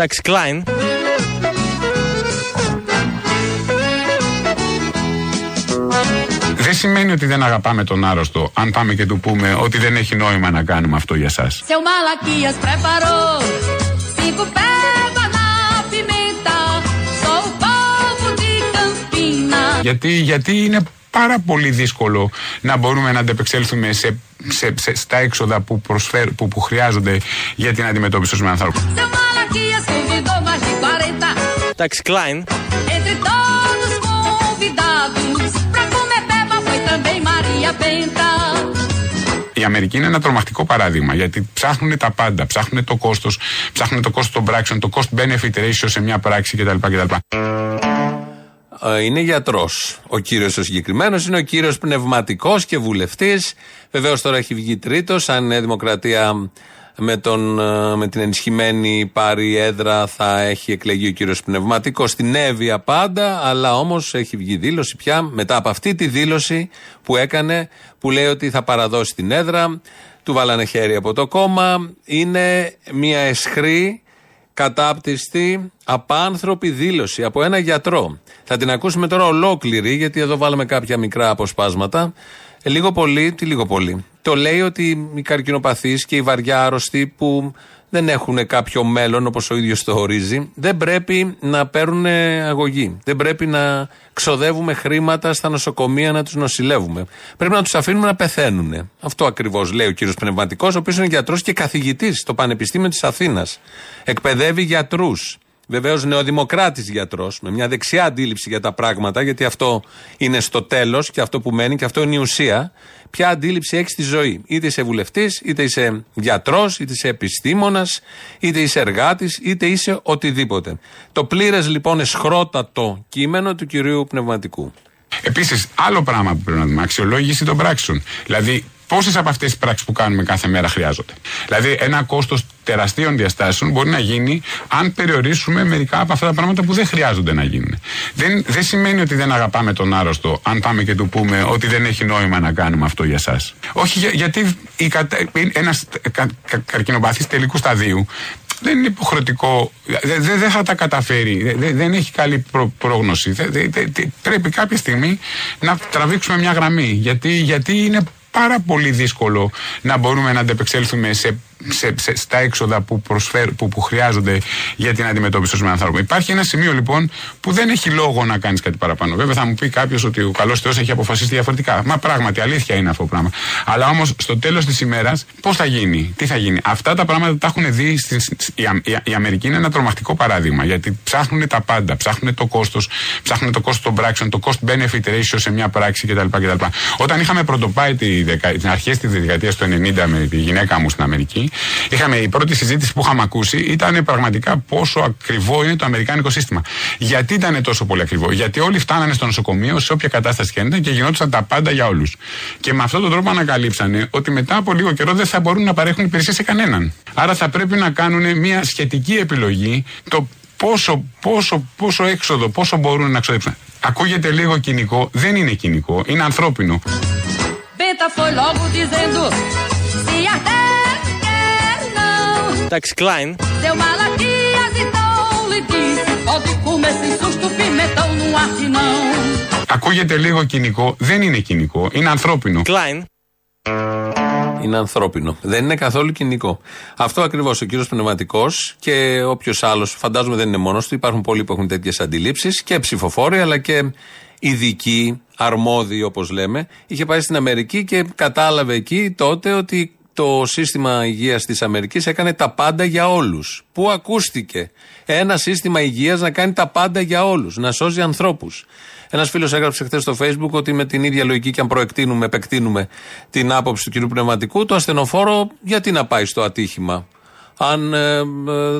Εντάξει, Klein. Δεν σημαίνει ότι δεν αγαπάμε τον άρρωστο, αν πάμε και του πούμε ότι δεν έχει νόημα να κάνουμε αυτό για σας. Seu Malaquias preparou cinco pérolas na pimenta. Sou o povo de Campina. Γιατί, γιατί είναι πάρα πολύ δύσκολο να μπορούμε να αντεπεξέλθουμε σε, σε, σε, στα έξοδα που, προσφέρ, που, που χρειάζονται για την αντιμετώπιση των ανθρώπων. Seu 40. Εντάξει, Klein. Entre todos convidados. Pra comer peba foi também Maria Benta. Η Αμερική είναι ένα τρομακτικό παράδειγμα γιατί ψάχνουν τα πάντα. Ψάχνουν το κόστος, ψάχνουν το κόστο των πράξεων, το cost benefit ratio σε μια πράξη κτλ. κτλ. Ε, είναι γιατρός. Ο κύριος ο συγκεκριμένος είναι ο κύριος πνευματικός και βουλευτής. Βεβαίως τώρα έχει βγει τρίτος. Αν η Νέα Δημοκρατία με, τον, ε, με την ενισχυμένη πάρει έδρα θα έχει εκλεγεί ο κύριος πνευματικός στην Εύβοια πάντα. Αλλά όμως έχει βγει δήλωση πια μετά από αυτή τη δήλωση που έκανε που λέει ότι θα παραδώσει την έδρα. Του βάλανε χέρι από το κόμμα. Είναι μια εσχρή κατάπτυστη, απάνθρωπη δήλωση από ένα γιατρό. Θα την ακούσουμε τώρα ολόκληρη, γιατί εδώ βάλαμε κάποια μικρά αποσπάσματα. Ε, λίγο πολύ, τι λίγο πολύ. Το λέει ότι οι καρκινοπαθείς και οι βαριά άρρωστοι που δεν έχουν κάποιο μέλλον όπως ο ίδιος το ορίζει, δεν πρέπει να παίρνουν αγωγή. Δεν πρέπει να ξοδεύουμε χρήματα στα νοσοκομεία να τους νοσηλεύουμε. Πρέπει να τους αφήνουμε να πεθαίνουν. Αυτό ακριβώς λέει ο κύριος Πνευματικός, ο οποίος είναι γιατρός και καθηγητής στο Πανεπιστήμιο της Αθήνας. Εκπαιδεύει γιατρούς. Βεβαίως νεοδημοκράτης γιατρός, με μια δεξιά αντίληψη για τα πράγματα, γιατί αυτό είναι στο τέλος και αυτό που μένει και αυτό είναι η ουσία. Ποια αντίληψη έχεις στη ζωή. Είτε είσαι βουλευτής, είτε είσαι γιατρός, είτε είσαι επιστήμονας, είτε είσαι εργάτης, είτε είσαι οτιδήποτε. Το πλήρες λοιπόν εσχρότατο κείμενο του κυρίου Πνευματικού. Επίσης, άλλο πράγμα που πρέπει να δούμε, αξιολόγηση των πράξεων. Δηλαδή, πόσες από αυτές τις πράξεις που κάνουμε κάθε μέρα χρειάζονται; Δηλαδή, ένα κόστος τεραστίων διαστάσεων μπορεί να γίνει αν περιορίσουμε μερικά από αυτά τα πράγματα που δεν χρειάζονται να γίνουν. Δεν, δεν σημαίνει ότι δεν αγαπάμε τον άρρωστο, αν πάμε και του πούμε ότι δεν έχει νόημα να κάνουμε αυτό για εσά. Όχι, για- γιατί ένας κα, κα, καρκινοπαθής τελικού σταδίου δεν είναι υποχρεωτικό. Δεν δε, δεν θα τα καταφέρει. Δε- δε- δεν έχει καλή προ- πρόγνωση. Δε- δε- δε- δε- πρέπει κάποια στιγμή να τραβήξουμε μια γραμμή. Γιατί, γιατί είναι πάρα πολύ δύσκολο να μπορούμε να αντεπεξέλθουμε σε, σε, σε, στα έξοδα που, προσφέρ, που, που χρειάζονται για την αντιμετώπιση των ανθρώπων. Υπάρχει ένα σημείο λοιπόν που δεν έχει λόγο να κάνεις κάτι παραπάνω. Βέβαια θα μου πει κάποιος ότι ο καλός Θεός έχει αποφασίσει διαφορετικά. Μα πράγματι αλήθεια είναι αυτό το πράγμα. Αλλά όμως στο τέλος της ημέρας πώς θα γίνει, τι θα γίνει; Αυτά τα πράγματα τα έχουν δει. Στην, η, Α- η, η Αμερική είναι ένα τρομακτικό παράδειγμα γιατί ψάχνουν τα πάντα. Ψάχνουν το κόστος, ψάχνουν το κόστο των πράξεων, το cost benefit ratio σε μια πράξη κτλ. κτλ. Όταν είχαμε πρωτοπάει τη δεκα, την αρχές της δεκαετίας του 90 με τη γυναίκα μου στην Αμερική, είχαμε η πρώτη συζήτηση που είχαμε ακούσει ήταν πραγματικά πόσο ακριβό είναι το αμερικάνικο σύστημα. Γιατί ήταν τόσο πολύ ακριβό, Γιατί όλοι φτάνανε στο νοσοκομείο σε όποια κατάσταση και αν ήταν και γινόντουσαν τα πάντα για όλους. Και με αυτόν τον τρόπο ανακαλύψανε ότι μετά από λίγο καιρό δεν θα μπορούν να παρέχουν υπηρεσία σε κανέναν. Άρα θα πρέπει να κάνουν μια σχετική επιλογή το πόσο, πόσο, πόσο έξοδο, πόσο μπορούν να ξοδέψουν. Ακούγεται λίγο κοινικό, δεν είναι κοινικό, είναι ανθρώπινο. Benta foi logo dizendo: Se a terra quer não. Εντάξει, Klein. Seu Malaquias então lhe disse: Pode comer sem susto pimentão, não há que não. Ακούγεται λίγο κοινικό, δεν είναι κοινικό, είναι ανθρώπινο. Klein. Είναι ανθρώπινο. Δεν είναι καθόλου κοινικό. Αυτό ακριβώς ο κύριος Πνευματικός και όποιος άλλος, φαντάζομαι δεν είναι μόνος του, υπάρχουν πολλοί που έχουν τέτοιες αντιλήψεις και ψηφοφόροι αλλά και ειδικοί, αρμόδιοι όπως λέμε. Είχε πάει στην Αμερική και κατάλαβε εκεί τότε ότι το σύστημα υγείας της Αμερικής έκανε τα πάντα για όλους. Πού ακούστηκε ένα σύστημα υγείας να κάνει τα πάντα για όλους, να σώζει ανθρώπους. Ένας φίλος έγραψε χθες στο Facebook ότι με την ίδια λογική και αν προεκτείνουμε, επεκτείνουμε την άποψη του κυρίου Πνευματικού, το ασθενοφόρο γιατί να πάει στο ατύχημα; Αν ε, ε,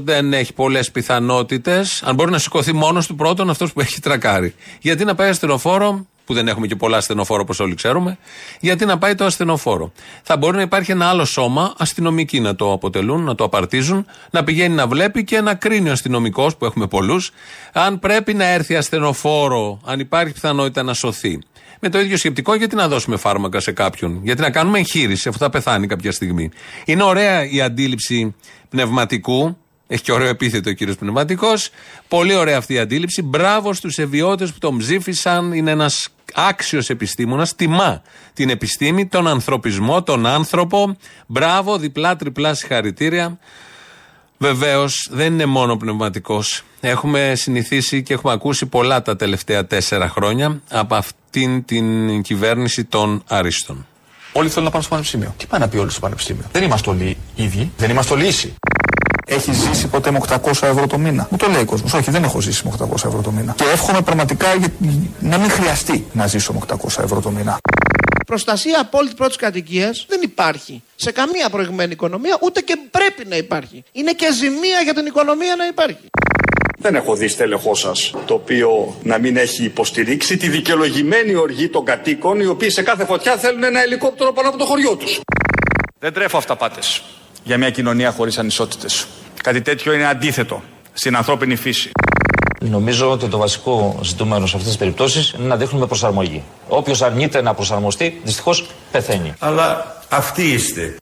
δεν έχει πολλές πιθανότητες, αν μπορεί να σηκωθεί μόνος του πρώτον αυτός που έχει τρακάρει. Γιατί να πάει ασθενοφόρο, που δεν έχουμε και πολλά ασθενοφόρο όπως όλοι ξέρουμε, γιατί να πάει το ασθενοφόρο. Θα μπορεί να υπάρχει ένα άλλο σώμα, αστυνομικοί να το αποτελούν, να το απαρτίζουν, να πηγαίνει να βλέπει και να κρίνει ο αστυνομικός, που έχουμε πολλούς, αν πρέπει να έρθει ασθενοφόρο, αν υπάρχει πιθανότητα να σωθεί. Με το ίδιο σκεπτικό, γιατί να δώσουμε φάρμακα σε κάποιον. Γιατί να κάνουμε εγχείρηση, αφού θα πεθάνει κάποια στιγμή. Είναι ωραία η αντίληψη πνευματικού Έχει και ωραίο επίθετο ο κύριος Πνευματικός. Πολύ ωραία αυτή η αντίληψη. Μπράβο στους ευιώτες που τον ψήφισαν. Είναι ένας άξιος επιστήμονας. Τιμά την επιστήμη, τον ανθρωπισμό, τον άνθρωπο. Μπράβο, διπλά, τριπλά συγχαρητήρια. Βεβαίως δεν είναι μόνο πνευματικός. Έχουμε συνηθίσει και έχουμε ακούσει πολλά τα τελευταία τέσσερα χρόνια από αυτήν την κυβέρνηση των Αρίστων. Όλοι θέλουν να πάνε στο πανεπιστήμιο. Τι πάει να πει όλοι στο πανεπιστήμιο; Δεν είμαστε όλοι ίδιοι. Δεν είμαστε όλοι ίσοι. Έχει ζήσει ποτέ με 800 ευρώ το μήνα. Μου το λέει ο κόσμος. Όχι, δεν έχω ζήσει με 800 ευρώ το μήνα. Και εύχομαι πραγματικά για- να μην χρειαστεί να ζήσω με 800 ευρώ το μήνα. Προστασία απόλυτη πρώτης κατοικίας δεν υπάρχει σε καμία προηγουμένη οικονομία, ούτε και πρέπει να υπάρχει. Είναι και ζημία για την οικονομία να υπάρχει. Δεν έχω δει στέλεχό σας το οποίο να μην έχει υποστηρίξει τη δικαιολογημένη οργή των κατοίκων οι οποίοι σε κάθε φωτιά θέλουν ένα ελικόπτερο πάνω από το χωριό τους. Δεν τρέφω αυταπάτες για μια κοινωνία χωρίς ανισότητες. Κάτι τέτοιο είναι αντίθετο στην ανθρώπινη φύση. Νομίζω ότι το βασικό ζητούμενο σε αυτές τις περιπτώσεις είναι να δείχνουμε προσαρμογή. Όποιος αρνείται να προσαρμοστεί, δυστυχώς πεθαίνει. Αλλά αυτοί είστε.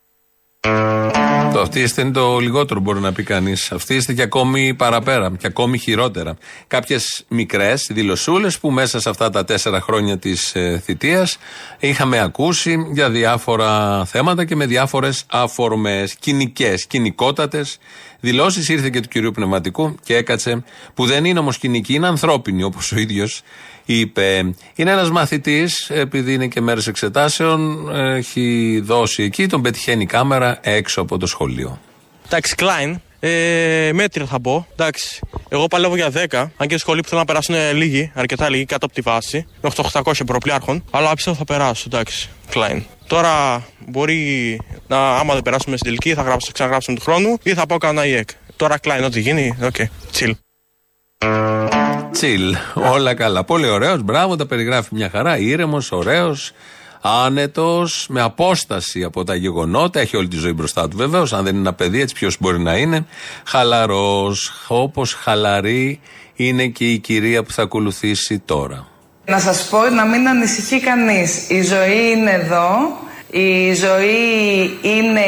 Το αυτή είστε είναι το λιγότερο μπορεί να πει κανείς. Αυτή είστε και ακόμη παραπέρα και ακόμη χειρότερα. Κάποιες μικρές δηλωσούλες που μέσα σε αυτά τα τέσσερα χρόνια της ε, θητείας είχαμε ακούσει για διάφορα θέματα και με διάφορες αφορμές. Κοινικές, κοινικότατες δηλώσεις. Ήρθε και του κυρίου Πνευματικού και έκατσε, που δεν είναι όμως κοινική, είναι ανθρώπινη όπως ο ίδιος είπε. Είναι ένας μαθητής, επειδή είναι και μέρες εξετάσεων, έχει δώσει εκεί, τον πετυχαίνει η κάμερα έξω από το σχολείο. Εντάξει, Klein. Ε, μέτρια θα πω. Εντάξει. Εγώ παλεύω για 10. Αν και σχολή που θέλω να περάσουν λίγοι, αρκετά λίγοι κάτω από τη βάση. Με 800 προπλιάρχων. Αλλά πιστεύω θα περάσω. Εντάξει. Κλάιν. Τώρα μπορεί να, άμα δεν περάσουμε στην τελική, θα γράψω, ξαναγράψουμε του χρόνου ή θα πάω κανένα ΙΕΚ. Τώρα Κλάιν, ό,τι γίνει. ΟΚ. Okay. Chill. Chill. Όλα καλά. Πολύ ωραίος. Μπράβο, τα περιγράφει μια χαρά. Ήρεμος, ωραίος, άνετος, με απόσταση από τα γεγονότα. Έχει όλη τη ζωή μπροστά του βεβαίως. Αν δεν είναι ένα παιδί, έτσι ποιος μπορεί να είναι. Χαλαρός. Όπως χαλαρή είναι και η κυρία που θα ακολουθήσει τώρα. Να σας πω να μην ανησυχεί κανείς. Η ζωή είναι εδώ. Η ζωή είναι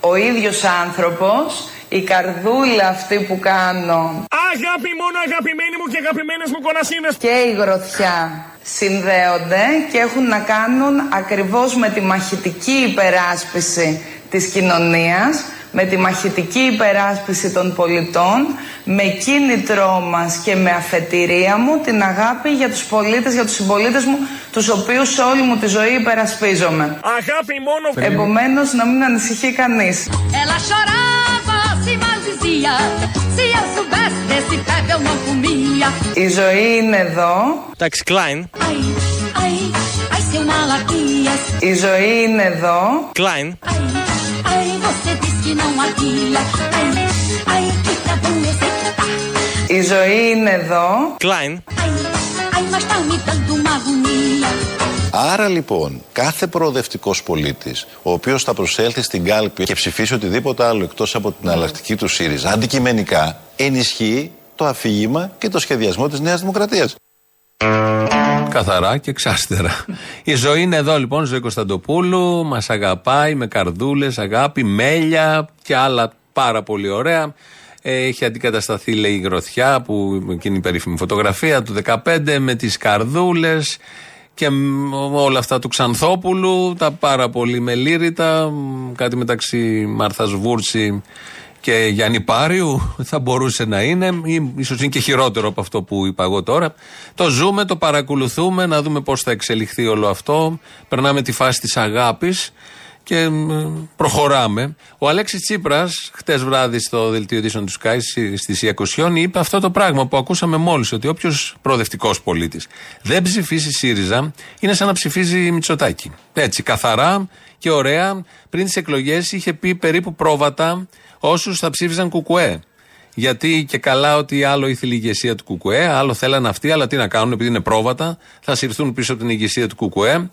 ο ίδιος άνθρωπος. Η καρδούλα αυτή που κάνω Αγάπη μόνο αγαπημένοι μου και αγαπημένες μου κονασίνες. και η γροθιά συνδέονται και έχουν να κάνουν ακριβώς με τη μαχητική υπεράσπιση της κοινωνίας, με τη μαχητική υπεράσπιση των πολιτών, με κίνητρό μας και με αφετηρία μου την αγάπη για τους πολίτες, για τους συμπολίτες μου, τους οποίους σε όλη μου τη ζωή υπερασπίζομαι. Αγάπη μόνο. Επομένως να μην ανησυχεί κανείς. Ela chorava, se mal dizia. Se eu soubesse desse pé eu não comia. Η ζωή είναι εδώ, Εντάξει, Klein. Ai, ai, ai, seu malaquias. η ζωή είναι εδώ, Klein. Ai, ai, você diz que não havia. Ai, ai, que tá bom eu sei que tá. η ζωή είναι εδώ, Klein. Ai, ai, mas tá me dando uma agonia. Άρα λοιπόν, κάθε προοδευτικός πολίτης, ο οποίος θα προσέλθει στην κάλπη και ψηφίσει οτιδήποτε άλλο εκτός από την αλλακτική του ΣΥΡΙΖΑ, αντικειμενικά ενισχύει το αφήγημα και το σχεδιασμό της Νέας Δημοκρατίας. Καθαρά και εξάστερα. Η ζωή είναι εδώ λοιπόν, ζωή Κωνσταντοπούλου. Μας αγαπάει με καρδούλες, αγάπη, μέλια και άλλα πάρα πολύ ωραία. Ε, Έχει αντικατασταθεί, λέει, η γροθιά που εκείνη η περίφημη φωτογραφία του 15 με τις καρδούλες και μ, όλα αυτά του Ξανθόπουλου, τα πάρα πολύ μελήρητα, μ, κάτι μεταξύ Μάρθας Βούρση και Γιάννη Πάριου θα μπορούσε να είναι, ή ίσως είναι και χειρότερο από αυτό που είπα εγώ τώρα. Το ζούμε, το παρακολουθούμε, να δούμε πώς θα εξελιχθεί όλο αυτό. Περνάμε τη φάση της αγάπης και μ, προχωράμε. Ο Αλέξης Τσίπρας, χτες βράδυ στο δελτίο ειδήσεων του Sky στις Ιακουσιών, είπε αυτό το πράγμα που ακούσαμε μόλις, ότι όποιος προοδευτικός πολίτης δεν ψηφίσει ΣΥΡΙΖΑ, είναι σαν να ψηφίζει Μητσοτάκη. Έτσι, καθαρά και ωραία. Πριν τις εκλογές είχε πει περίπου πρόβατα όσους θα ψήφιζαν κουκουέ. Γιατί και καλά ότι άλλο ήθελε η ηγεσία του Κουκουέ, άλλο θέλαν αυτοί, αλλά τι να κάνουν, επειδή είναι πρόβατα, θα συρθούν πίσω από την ηγεσία του Κουκουέ.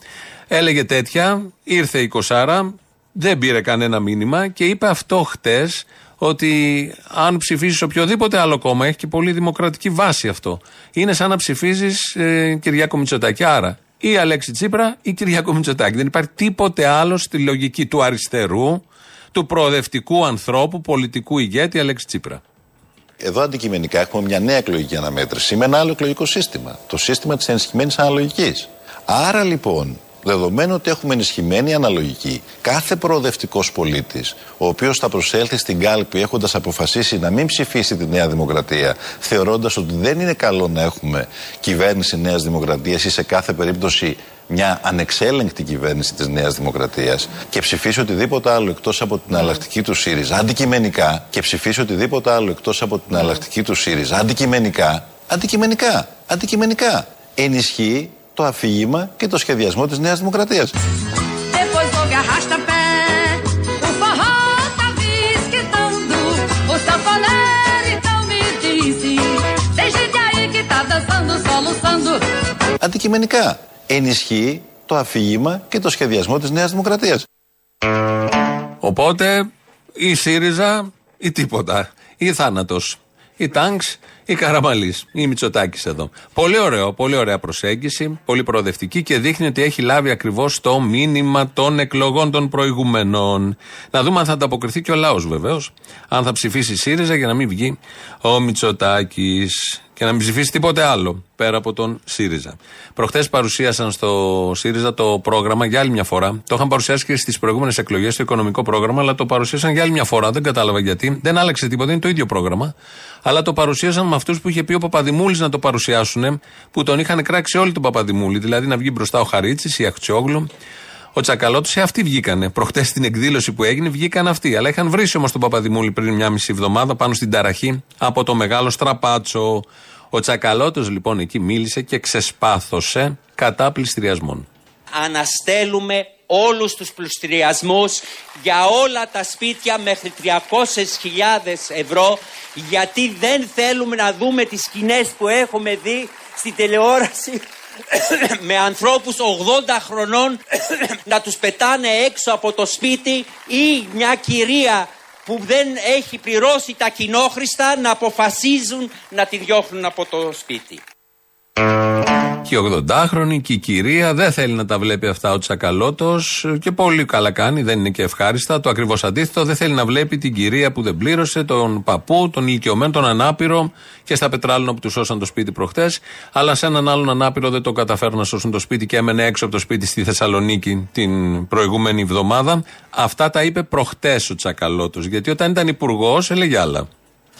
Έλεγε τέτοια, ήρθε η Κοσάρα, δεν πήρε κανένα μήνυμα και είπε αυτό χτες ότι αν ψηφίσει οποιοδήποτε άλλο κόμμα, έχει και πολύ δημοκρατική βάση αυτό. Είναι σαν να ψηφίζεις ε, Κυριάκο Μητσοτάκη. Άρα, ή Αλέξη Τσίπρα ή Κυριάκο Μητσοτάκη. Δεν υπάρχει τίποτε άλλο στη λογική του αριστερού, του προοδευτικού ανθρώπου, πολιτικού ηγέτη Αλέξη Τσίπρα. Εδώ αντικειμενικά έχουμε μια νέα εκλογική αναμέτρηση με ένα άλλο εκλογικό σύστημα. Το σύστημα της ενισχυμένης αναλογικής. Άρα λοιπόν, δεδομένου ότι έχουμε ενισχυμένη αναλογική, κάθε προοδευτικός πολίτης, ο οποίος θα προσέλθει στην κάλπη έχοντας αποφασίσει να μην ψηφίσει τη Νέα Δημοκρατία, θεωρώντας ότι δεν είναι καλό να έχουμε κυβέρνηση Νέας Δημοκρατίας ή σε κάθε περίπτωση μια ανεξέλεγκτη κυβέρνηση της Νέας Δημοκρατίας και ψηφίσει οτιδήποτε άλλο εκτός από την αλλακτική του ΣΥΡΙΖΑ αντικειμενικά και ψηφίσει οτιδήποτε άλλο εκτός από την αλλακτική του ΣΥΡΙΖΑ αντικειμενικά, αντικειμενικά, αντικειμενικά ενισχύει το αφήγημα και το σχεδιασμό της Νέας Δημοκρατίας. Depois houve arrasta-pé, o forró tá visquitando, o sanfoneiro então me disse, tem gente aí que tá dançando, soluçando. Αντικειμενικά ενισχύει το αφήγημα και το σχεδιασμό της Νέας Δημοκρατίας. Οπότε ή ΣΥΡΙΖΑ ή τίποτα. Ή θάνατος. Ή τάγκς ή Καραμαλής. Ή Μητσοτάκης εδώ. Πολύ ωραίο, πολύ ωραία προσέγγιση. Πολύ προοδευτική και δείχνει ότι έχει λάβει ακριβώς το μήνυμα των εκλογών των προηγουμένων. Να δούμε αν θα ανταποκριθεί και ο λαός βεβαίως. Αν θα ψηφίσει η ΣΥΡΙΖΑ για να μην βγει ο Μητσοτάκης και να μην ψηφίσει τίποτε άλλο πέρα από τον ΣΥΡΙΖΑ. Προχθέ παρουσίασαν στο ΣΥΡΙΖΑ το πρόγραμμα για άλλη μια φορά. Το είχαν παρουσιάσει και στις προηγούμενες εκλογές, το οικονομικό πρόγραμμα, αλλά το παρουσίασαν για άλλη μια φορά. Δεν κατάλαβα γιατί. Δεν άλλαξε τίποτα, είναι το ίδιο πρόγραμμα. Αλλά το παρουσίασαν με αυτούς που είχε πει ο Παπαδημούλης να το παρουσιάσουν, που τον είχαν κράξει όλοι τον Παπαδημούλη. Δηλαδή να βγει μπροστά ο Χαρίτσης, η Αχτσιόγλου, ο Τσακαλώτο, σε αυτοί βγήκανε. Προχτές στην εκδήλωση που έγινε βγήκαν αυτοί. Αλλά είχαν βρει όμως τον Παπαδημούλη πριν μια μισή εβδομάδα πάνω στην ταραχή από το μεγάλο στραπάτσο. Ο Τσακαλώτος λοιπόν εκεί μίλησε και ξεσπάθωσε κατά πληστηριασμών. αναστέλουμε όλους τους πληστηριασμούς για όλα τα σπίτια μέχρι 300.000 ευρώ γιατί δεν θέλουμε να δούμε τις σκηνές που έχουμε δει στη τηλεόραση με ανθρώπους 80 χρονών να τους πετάνε έξω από το σπίτι ή μια κυρία που δεν έχει πληρώσει τα κοινόχρηστα να αποφασίζουν να τη διώχνουν από το σπίτι. Και η 80χρονη και η κυρία δεν θέλει να τα βλέπει αυτά ο Τσακαλώτος και πολύ καλά κάνει, δεν είναι και ευχάριστα. Το ακριβώς αντίθετο, δεν θέλει να βλέπει την κυρία που δεν πλήρωσε, τον παππού, τον ηλικιωμένο, τον ανάπηρο και στα πετράλαινα που τους σώσαν το σπίτι προχθέ. Αλλά σε έναν άλλον ανάπηρο δεν το καταφέρουν να σώσουν το σπίτι και έμενε έξω από το σπίτι στη Θεσσαλονίκη την προηγούμενη εβδομάδα. Αυτά τα είπε προχτές ο Τσακαλώτος. Γιατί όταν ήταν υπουργός έλεγε άλλα.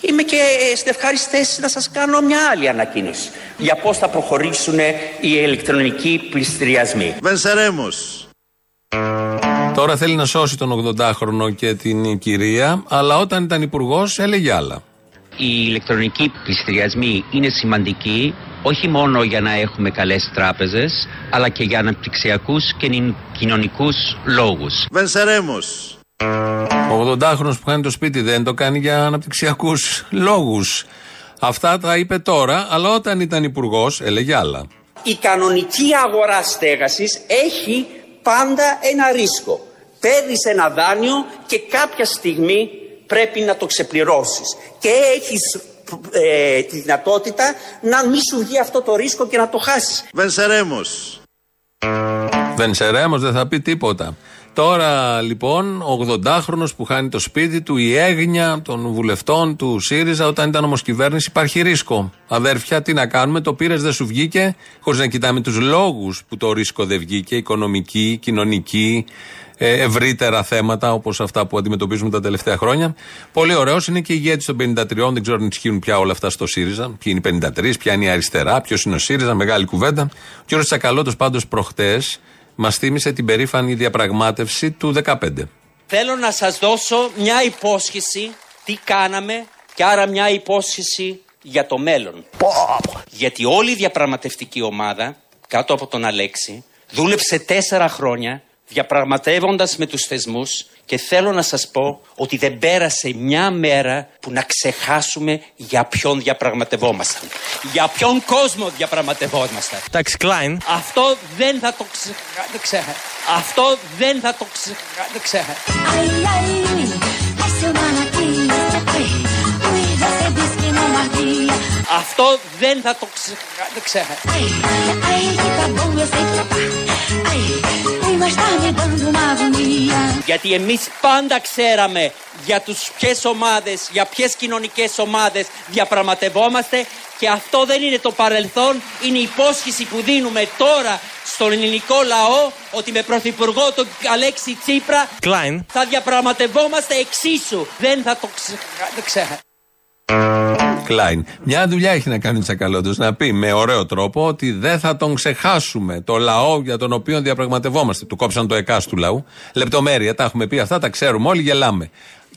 Είμαι και στην ευχάριστη θέση να σας κάνω μια άλλη ανακοίνηση για πώς θα προχωρήσουν οι ηλεκτρονικοί πληστηριασμοί. Βενσερέμος. Τώρα θέλει να σώσει τον 80χρονο και την κυρία, αλλά όταν ήταν υπουργός έλεγε άλλα. Οι ηλεκτρονικοί πληστηριασμοί είναι σημαντικοί όχι μόνο για να έχουμε καλές τράπεζες, αλλά και για αναπτυξιακούς και νυν- κοινωνικούς λόγους. Βενσερέμος. Ο 80χρονο που κάνει το σπίτι δεν το κάνει για αναπτυξιακούς λόγους. Αυτά τα είπε τώρα, αλλά όταν ήταν υπουργός έλεγε άλλα. Η κανονική αγορά στέγασης έχει πάντα ένα ρίσκο. Παίρνεις ένα δάνειο και κάποια στιγμή πρέπει να το ξεπληρώσεις. Και έχεις ε, τη δυνατότητα να μην σου βγει αυτό το ρίσκο και να το χάσεις. Βενσερέμος. Δεν σε ρέμος, δεν θα πει τίποτα. Τώρα λοιπόν, ο 80χρονο που χάνει το σπίτι του, η έγνοια των βουλευτών του ΣΥΡΙΖΑ, όταν ήταν όμως κυβέρνηση, υπάρχει ρίσκο. Αδέρφια, τι να κάνουμε, το πήρες, δεν σου βγήκε, χωρίς να κοιτάμε τους λόγους που το ρίσκο δεν βγήκε, οικονομική, κοινωνική, ε, ευρύτερα θέματα όπως αυτά που αντιμετωπίζουμε τα τελευταία χρόνια. Πολύ ωραίος είναι και η ηγέτη των 53, δεν ξέρω αν ισχύουν πια όλα αυτά στο ΣΥΡΙΖΑ. Ποιοι είναι οι 53, ποια είναι η αριστερά, ποιος είναι ο ΣΥΡΙΖΑ, μεγάλη κουβέντα. Ο κ. Τσακαλώτος πάντως προχτές μας θύμισε την περήφανη διαπραγμάτευση του 15. Θέλω να σας δώσω μια υπόσχεση τι κάναμε και άρα μια υπόσχεση για το μέλλον. Γιατί όλη η διαπραγματευτική ομάδα κάτω από τον Αλέξη δούλεψε τέσσερα χρόνια διαπραγματεύοντας με τους θεσμούς και θέλω να σας πω ότι δεν πέρασε μια μέρα που να ξεχάσουμε για ποιον διαπραγματευόμασταν. Για ποιον κόσμο διαπραγματευόμασταν. Εντάξει, Klein. Αυτό δεν θα το ξεχα... δεν ξέχα. Αυτό δεν θα το ξεχα... δεν ξέχα. Ai, ai, ai, seu manaquinho. Ai, ui, você disse que não havia. Αυτό δεν θα το ξεχα... δεν ξέχα. Ai, ai, que tá bom, eu sei que tá. Ai, ui, mas tá me dando uma agonia. Γιατί εμείς πάντα ξέραμε για τους ποιες ομάδες, για ποιες κοινωνικές ομάδες διαπραγματευόμαστε και αυτό δεν είναι το παρελθόν, είναι η υπόσχεση που δίνουμε τώρα στον ελληνικό λαό ότι με πρωθυπουργό τον Αλέξη Τσίπρα Klein. θα διαπραγματευόμαστε εξίσου. Δεν θα το ξεχάσουμε. Κλάιν. Μια δουλειά έχει να κάνει ο Τσακαλώτος να πει με ωραίο τρόπο ότι δεν θα τον ξεχάσουμε. Το λαό για τον οποίο διαπραγματευόμαστε. Του κόψαν το εκάς του λαού. Λεπτομέρεια, τα έχουμε πει αυτά, τα ξέρουμε όλοι, γελάμε.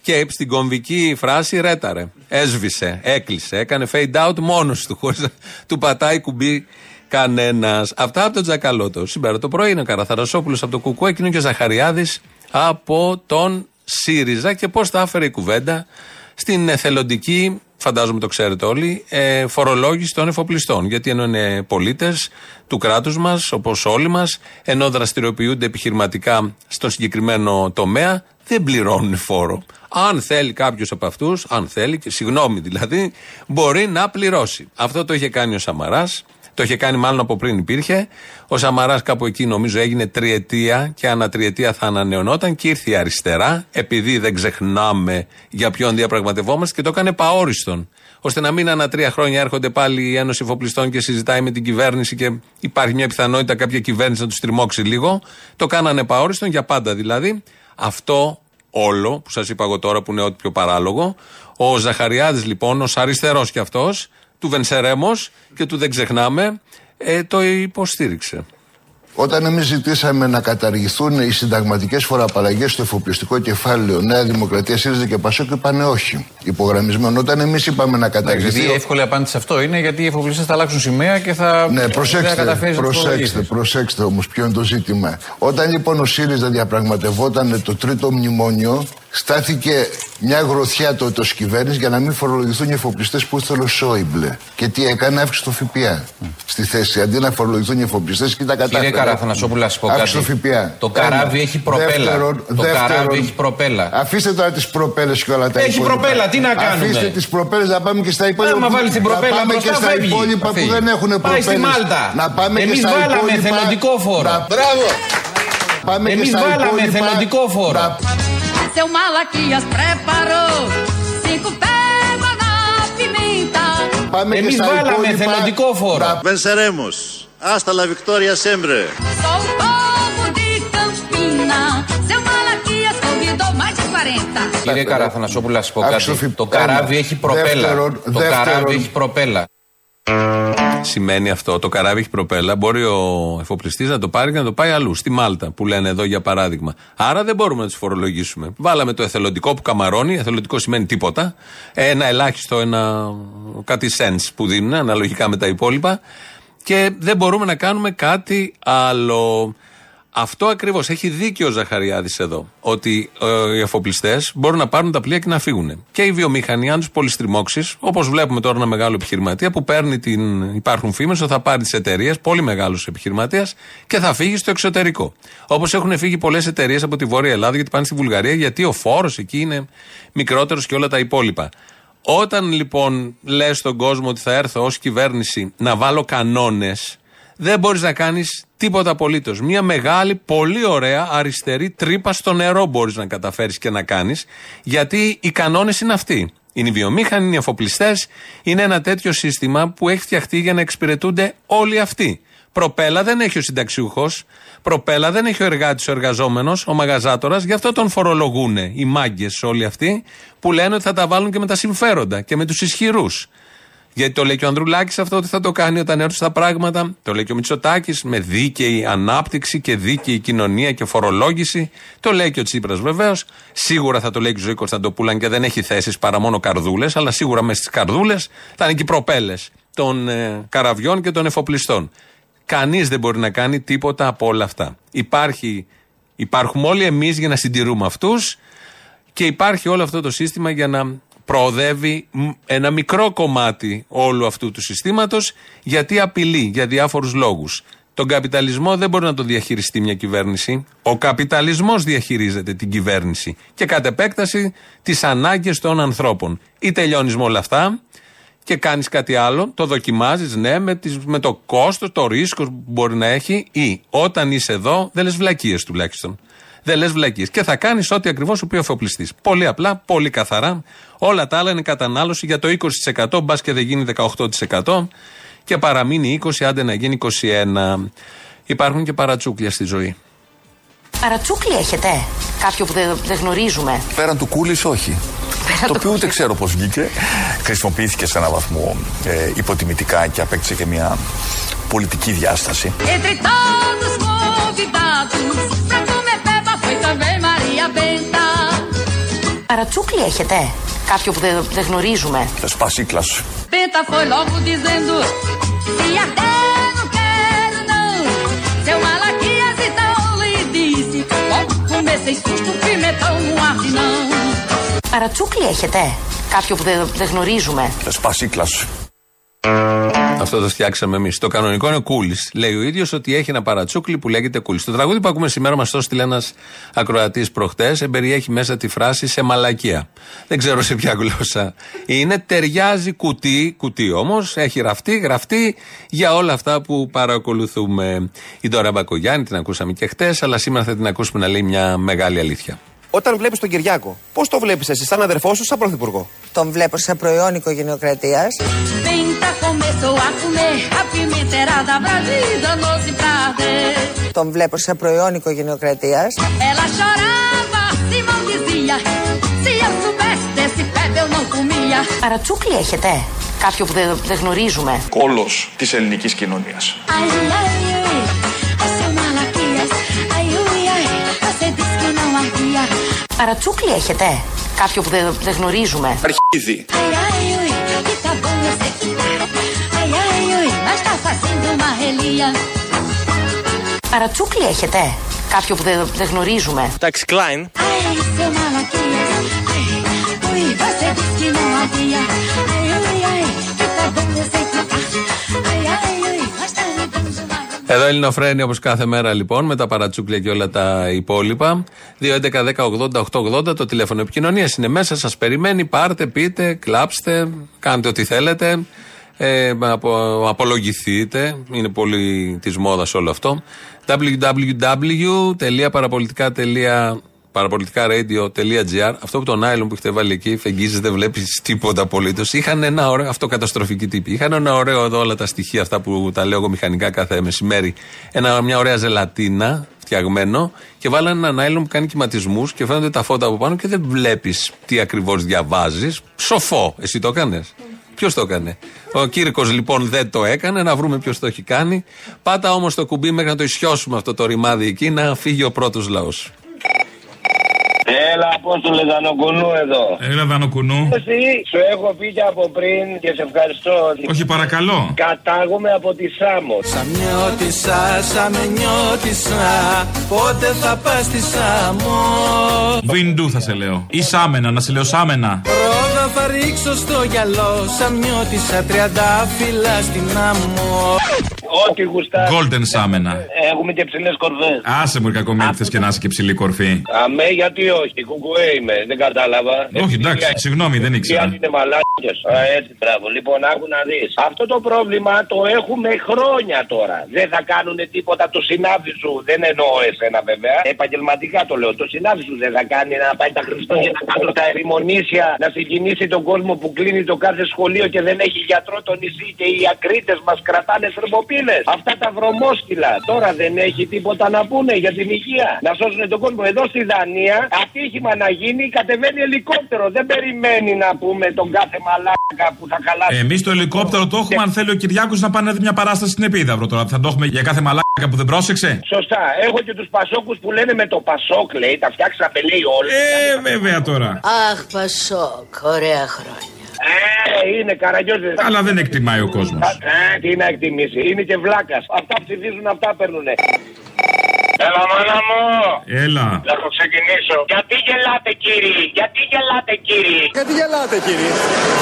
Και στην κομβική φράση ρέταρε. Έσβησε, έκλεισε, έκανε fade out μόνος του, χωρίς να του πατάει κουμπί κανένας. Αυτά από τον Τζακαλώτο. Σήμερα το πρωί είναι ο Καραθαρασόπουλος από το Κουκού, εκείνο και ο Ζαχαριάδης από τον ΣΥΡΙΖΑ και πώς τα άφερε η κουβέντα στην εθελοντική, φαντάζομαι το ξέρετε όλοι, ε, φορολόγηση των εφοπλιστών. Γιατί ενώ είναι πολίτες του κράτους μας, όπως όλοι μας, ενώ δραστηριοποιούνται επιχειρηματικά στο συγκεκριμένο τομέα, δεν πληρώνουν φόρο. Αν θέλει κάποιος από αυτούς, αν θέλει, και συγγνώμη δηλαδή, μπορεί να πληρώσει. Αυτό το είχε κάνει ο Σαμαράς. Το είχε κάνει μάλλον από πριν υπήρχε. Ο Σαμαράς κάπου εκεί νομίζω έγινε τριετία και ανά τριετία θα ανανεωνόταν και ήρθε η αριστερά, επειδή δεν ξεχνάμε για ποιον διαπραγματευόμαστε και το έκανε παόριστον. Ώστε να μην ανά τρία χρόνια έρχονται πάλι η Ένωση Εφοπλιστών και συζητάει με την κυβέρνηση και υπάρχει μια πιθανότητα κάποια κυβέρνηση να τους τριμώξει λίγο. Το κάνανε παόριστον για πάντα δηλαδή. Αυτό όλο που σας είπα εγώ τώρα που είναι ό,τι πιο παράλογο. Ο Ζαχαριάδης λοιπόν, ως αριστερός κι αυτός, του Βενσερέμος και του δεν ξεχνάμε, ε, το υποστήριξε. Όταν εμείς ζητήσαμε να καταργηθούν οι συνταγματικές φοροαπαλλαγές στο εφοπλιστικό κεφάλαιο Νέα Δημοκρατία, ΣΥΡΙΖΑ και ΠΑΣΟΚ, είπαν όχι. Υπογραμμισμένο. Όταν εμείς είπαμε να καταργηθεί. Γιατί η εύκολη απάντηση σε αυτό είναι γιατί οι εφοπλιστές θα αλλάξουν σημαία και θα. Ναι, δεν θα προσέξτε, καταφέρει να τους προσέξτε, φορολογήσεις. προσέξτε όμως ποιο είναι το ζήτημα. Όταν λοιπόν ο ΣΥΡΙΖΑ διαπραγματευόταν το τρίτο μνημόνιο, στάθηκε μια γροθιά τότε ω κυβέρνηση για να μην φορολογηθούν οι εφοπλιστές που ήθελε ο Σόιμπλε. Και τι έκανε, αύξησε το ΦΠΑ στη θέση. Αντί να φορολογηθούν οι εφοπλιστές και τα κατάφερε. Κύριε Καραθανασόπουλο, να σα πω Αύξησε κάτι. το ΦΠΑ. Το καράβι Ένα. έχει προπέλα. Δεύτερον, το δεύτερον, καράβι έχει προπέλα. Αφήστε τώρα τις προπέλες και όλα τα Έχει υπόλοιπα. προπέλα, τι να κάνουμε; Αφήστε τις προπέλες να πάμε και στα υπόλοιπα. Άμα που- βάλει την να προπέλα πάμε μπροστά, και στα φεύγει. υπόλοιπα Θα που φύγει. δεν έχουν Πάει προπέλες. στη Μάλτα. Να πάμε και Εμείς στα βάλαμε υπόλοιπα. εθελοντικό φόρο. Να- Μπράβο. Πάμε και Εμείς στα βάλαμε υπόλοιπα. εθελοντικό φόρο. Να- Seu Malaquias preparou cinco pés na pimenta. Πάμε και Εμείς στα βάλαμε υπόλοιπα. εθελοντικό φόρο. Να- Venceremos. Hasta la victoria sempre. Sou o povo de Campina. Seu Malaquias convidou mais de 40. Κύριε Καραθανασόπουλο, να σα πω Αύξησε κάτι. το φι- Το καράβι ένα. έχει προπέλα. Δεύτερον, Το δεύτερον. καράβι έχει προπέλα. Σημαίνει αυτό. Το καράβι έχει προπέλα. Μπορεί ο εφοπλιστής να το πάρει και να το πάει αλλού. Στη Μάλτα, που λένε εδώ για παράδειγμα. Άρα δεν μπορούμε να τους φορολογήσουμε. Βάλαμε το εθελοντικό που καμαρώνει. Εθελοντικό σημαίνει τίποτα. Ένα ελάχιστο, ένα κάτι cents που δίνουν αναλογικά με τα υπόλοιπα. Και δεν μπορούμε να κάνουμε κάτι άλλο. Αυτό ακριβώς έχει δίκιο ο Ζαχαριάδης εδώ. Ότι ε, οι εφοπλιστές μπορούν να πάρουν τα πλοία και να φύγουν. Και η βιομηχανία, αν τους πολυστριμώξεις, όπως βλέπουμε τώρα ένα μεγάλο επιχειρηματία που παίρνει την. Υπάρχουν φήμες ότι θα πάρει τις εταιρείες, πολύ μεγάλο επιχειρηματίας, και θα φύγει στο εξωτερικό. Όπως έχουν φύγει πολλές εταιρείες από τη Βόρεια Ελλάδα γιατί πάνε στη Βουλγαρία, γιατί ο φόρος εκεί είναι μικρότερος και όλα τα υπόλοιπα. Όταν λοιπόν λες στον κόσμο ότι θα έρθω ως κυβέρνηση να βάλω κανόνες, δεν μπορείς να κάνεις τίποτα απολύτως. Μια μεγάλη, πολύ ωραία αριστερή τρύπα στο νερό μπορείς να καταφέρεις και να κάνεις, γιατί οι κανόνες είναι αυτοί. Είναι οι βιομήχανοι, είναι οι αφοπλιστές. Είναι ένα τέτοιο σύστημα που έχει φτιαχτεί για να εξυπηρετούνται όλοι αυτοί. Προπέλα δεν έχει ο συνταξιούχος. Προπέλα δεν έχει ο εργάτης, ο εργαζόμενος, ο μαγαζάτορας. Γι' αυτό τον φορολογούν οι μάγκες όλοι αυτοί που λένε ότι θα τα βάλουν και με τα συμφέροντα και με τους ισχυρούς. Γιατί το λέει και ο Ανδρουλάκης αυτό ότι θα το κάνει όταν έρθουν στα πράγματα. Το λέει και ο Μητσοτάκης με δίκαιη ανάπτυξη και δίκαιη κοινωνία και φορολόγηση. Το λέει και ο Τσίπρας βεβαίως. Σίγουρα θα το λέει και ο Ζωή Κωνσταντοπούλαν και δεν έχει θέσεις παρά μόνο καρδούλες. Αλλά σίγουρα μέσα στις καρδούλες θα είναι και οι προπέλες των ε, καραβιών και των εφοπλιστών. Κανείς δεν μπορεί να κάνει τίποτα από όλα αυτά. Υπάρχει, υπάρχουμε όλοι εμείς για να συντηρούμε αυτούς και υπάρχει όλο αυτό το σύστημα για να προοδεύει μ, ένα μικρό κομμάτι όλου αυτού του συστήματος γιατί απειλεί για διάφορους λόγους. Τον καπιταλισμό δεν μπορεί να το διαχειριστεί μια κυβέρνηση. Ο καπιταλισμός διαχειρίζεται την κυβέρνηση και κατ' επέκταση τις ανάγκες των ανθρώπων. Ή τελειώνεις με όλα αυτά και κάνεις κάτι άλλο, το δοκιμάζεις, ναι, με, τις, με το κόστος, το ρίσκο που μπορεί να έχει, ή όταν είσαι εδώ, δεν λες βλακίες τουλάχιστον. Δεν λες βλακίε. Και θα κάνεις ό,τι ακριβώς σου πει ο εφοπλιστής. Πολύ απλά, πολύ καθαρά. Όλα τα άλλα είναι κατανάλωση για το 20%, μπας και δεν γίνει 18% και παραμείνει 20, άντε να γίνει 21. Υπάρχουν και παρατσούκλια στη ζωή. Παρατσούκλι έχετε; Κάποιο που δεν, δεν γνωρίζουμε. Πέραν του κούλης, όχι. το οποίο ούτε ξέρω πώς βγήκε. Χρησιμοποιήθηκε σε έναν βαθμό ε, υποτιμητικά και απέκτησε και μια πολιτική διάσταση. Entre ρατσούκλη έχετε; Κάποιο που δεν γνωρίζουμε. Πέταφ δίζοντα. Άρα τσούκλη έχετε; Κάποιο που δεν γνωρίζουμε. Αυτό το φτιάξαμε εμείς. Το κανονικό είναι κούλη. Λέει ο ίδιος ότι έχει ένα παρατσούκλι που λέγεται κούλη. Το τραγούδι που ακούμε σήμερα μας το έστειλε ένας ακροατής προχτές. Εμπεριέχει μέσα τη φράση σε μαλακία. Δεν ξέρω σε ποια γλώσσα είναι. Ταιριάζει κουτί, κουτί όμως. Έχει γραφτεί, γραφτεί για όλα αυτά που παρακολουθούμε. Η Δώρα Μπακογιάννη την ακούσαμε και χτες, αλλά σήμερα θα την ακούσουμε να λέει μια μεγάλη αλήθεια. Όταν βλέπεις τον Κυριάκο, πώς το βλέπεις εσύ, σαν αδερφό σου, σαν πρωθυπουργό; Τον βλέπω σαν προϊόν οικογενειοκρατίας. Benta começou a comer, a pimenta era da Brasília, doce prazer. Τον βλέπω σαν προϊόν οικογενειοκρατίας. Ela chorava, Simão dizia: Se eu soubesse desse pé, eu não comia. Παρατσούκλι έχετε; Κάποιο που δεν, δεν γνωρίζουμε. Κόλος της ελληνικής κοινωνίας. Παρατσούκλι έχετε. Κάποιο που δεν, δεν γνωρίζουμε. Αρχίδι. Ai, ai, ui, que tá bom, eu sei que tá. Ai, ai, ui, mas tá fazendo uma relia. Παρατσούκλι έχετε. Κάποιο που δεν, δεν γνωρίζουμε. Εντάξει, Klein. Ai, Εδώ Ελληνοφρένη όπως κάθε μέρα λοιπόν με τα παρατσούκλια και όλα τα υπόλοιπα. 2.11.10.80.880 το τηλέφωνο επικοινωνίας είναι μέσα, σας περιμένει. Πάρτε, πείτε, κλάψτε, κάντε ό,τι θέλετε. Ε, απο, απολογηθείτε. Είναι πολύ της μόδας όλο αυτό. www.parapolitica.gr Αυτό που τον Άιλον που έχετε βάλει εκεί, φεγγίζεις, δεν βλέπεις τίποτα απολύτως. Είχαν ένα ωραίο, αυτό καταστροφική τύπη. Είχαν ένα ωραίο εδώ όλα τα στοιχεία αυτά που τα λέω εγώ μηχανικά κάθε μεσημέρι. Ένα, μια ωραία ζελατίνα φτιαγμένο και βάλανε έναν άιλον που κάνει κυματισμούς και φαίνονται τα φώτα από πάνω και δεν βλέπεις τι ακριβώς διαβάζεις. Σοφό. Εσύ το έκανες; Ποιος το έκανε; Ο Κύρκος λοιπόν δεν το έκανε, να βρούμε ποιος το έχει κάνει. Πάτα όμως το κουμπί μέχρι να το ισιώσουμε αυτό το ρημάδι εκεί να φύγει ο πρώτος λαός. Έλα, Απόστολε Δανοκουνού εδώ. Έλα, Δανοκουνού. Εσύ, σου έχω πει και από πριν και σε ευχαριστώ. Όχι, παρακαλώ. Κατάγομαι από τη Σάμο. Σαμιώτησα, σαμενιώτησα, πότε θα πας στη Σάμο; Βιντού θα σε λέω. Ή Σάμενα, να σε λέω Σάμενα. Ρόδα θα ρίξω στο γυαλό, σαμιώτησα τριάντα φύλλα στην άμμο. Ό,τι γουστά. Golden Σάμενα. Έχουμε και ψηλές κορφέ. Άσε μου, κακομίρι, θες και να είσαι και ψηλή κορφή. Αμέ, γιατί όχι, κουκουέ είμαι, δεν κατάλαβα. Όχι, εντάξει, συγγνώμη, δεν ήξερα. είναι μαλάκια. Έτσι, μπράβο. Λοιπόν, άκου να δεις. Αυτό το πρόβλημα το έχουμε χρόνια τώρα. Δεν θα κάνουν τίποτα το συνάδελφο σου. Δεν εννοώ εσένα βέβαια. Επαγγελματικά το λέω. Το συνάδελφο σου δεν θα κάνει να πάει τα Χριστούγεννα κάτω στα ερημονήσια να συγκινήσει τον κόσμο που κλείνει το κάθε σχολείο και δεν έχει γιατρό το νησί και οι ακρίτες μας κρατάνε θερμοπύλες. Αυτά τα βρωμόσκυλα τώρα δεν έχει τίποτα να πούνε για την υγεία. Να σώσουν τον κόσμο. Εδώ στη Δανία ατύχημα να γίνει κατεβαίνει ελικόπτερο. Δεν περιμένει να πούμε τον κάθε μαλάκα που θα χαλάσει. Εμείς το ελικόπτερο το έχουμε αν θέλει ο Κυριάκος να πάνε να δει μια παράσταση στην Επίδαυρο τώρα. Θα το έχουμε για κάθε μαλάκα που δεν πρόσεξε. Σωστά. Έχω και τους Πασόκους που λένε με το Πασόκ λέει, τα φτιάξαμε λέει όλα. Ε, βέβαια τώρα. Αχ, Πασόκ, ωραία χρόνια. Ε, είναι καραγκιόζες. Αλλά δεν εκτιμάει ο κόσμος. Ε, τι να εκτιμήσει. Είναι και βλάκας. Αυτά ψηφίζουν, αυτά παίρνουν. Έλα, μάνα μου. Έλα. Θα το ξεκινήσω. Γιατί γελάτε, κύριοι. Γιατί γελάτε, κύριοι. Γιατί γελάτε, κύριε;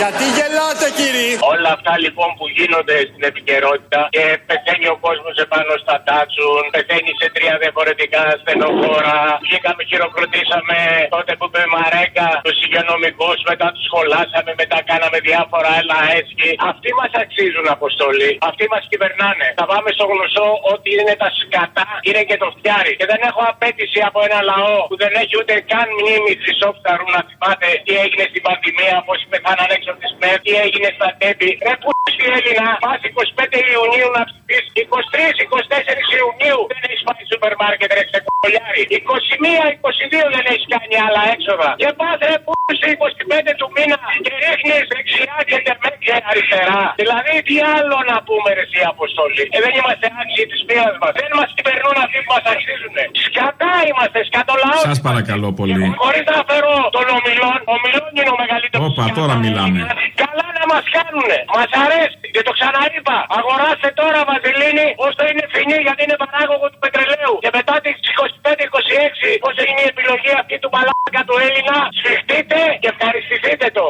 Γιατί γελάτε, κύριε; Όλα αυτά λοιπόν που γίνονται στην επικαιρότητα και πεθαίνει ο κόσμος επάνω στα τάτσουν, πεθαίνει σε τρία διαφορετικά στενοφόρα. Βγήκαμε, χειροκροτήσαμε τότε που είπε Μαρέκα τους υγειονομικούς, μετά τους σχολάσαμε, μετά κάναμε διάφορα έλα έσχη. Αυτοί μας αξίζουν αποστολή. Αυτοί μας κυβερνάνε. Θα πάμε στο γνωστό ότι είναι τα σκατά, είναι και το φτιάρι. Και δεν έχω απέτηση από ένα λαό που δεν έχει ούτε καν μνήμη Χρυσόφθαρου να θυμάται τι έγινε στην πανδημία, πώς πεθάναν έξω από τη ΣΜΕΡ, τι έγινε στα τέμπη. Ρε που στη Έλληνα, πας 25 Ιουνίου να ψηφίσεις. 23-24 Ιουνίου δεν έχεις πάει σούπερ μάρκετ, ρε ξεκολιάρι. 21-22 δεν έχεις κάνει άλλα έξοδα. Και πας ρε που στη 25 του μήνα και ρίχνεις δεξιά και τεμέξια αριστερά. Δηλαδή τι άλλο να πούμε ρε εσύ αποστολή; Ε, δεν είμαστε άξιοι της πείρα μας. Δεν μας κυβερνούν αυτοί που μας αξίζουν. Σκατά είμαστε, σκατολαό. Σας παρακαλώ πολύ. Χωρίς να φέρω τον ομιλόν, ο ομιλόν είναι ο μεγαλύτερος. Όπα, τώρα μιλάμε. Καλά να μας κάνουνε. Μας αρέσει. Και το ξαναείπα. Αγοράστε τώρα βαζιλίνη ώστε είναι φθηνή γιατί είναι παράγωγο του πετρελαίου. Και μετά τις 25-26, όσο είναι η επιλογή αυτή του μαλάκα του Έλληνα, σφιχτείτε και ευχαριστηθείτε το.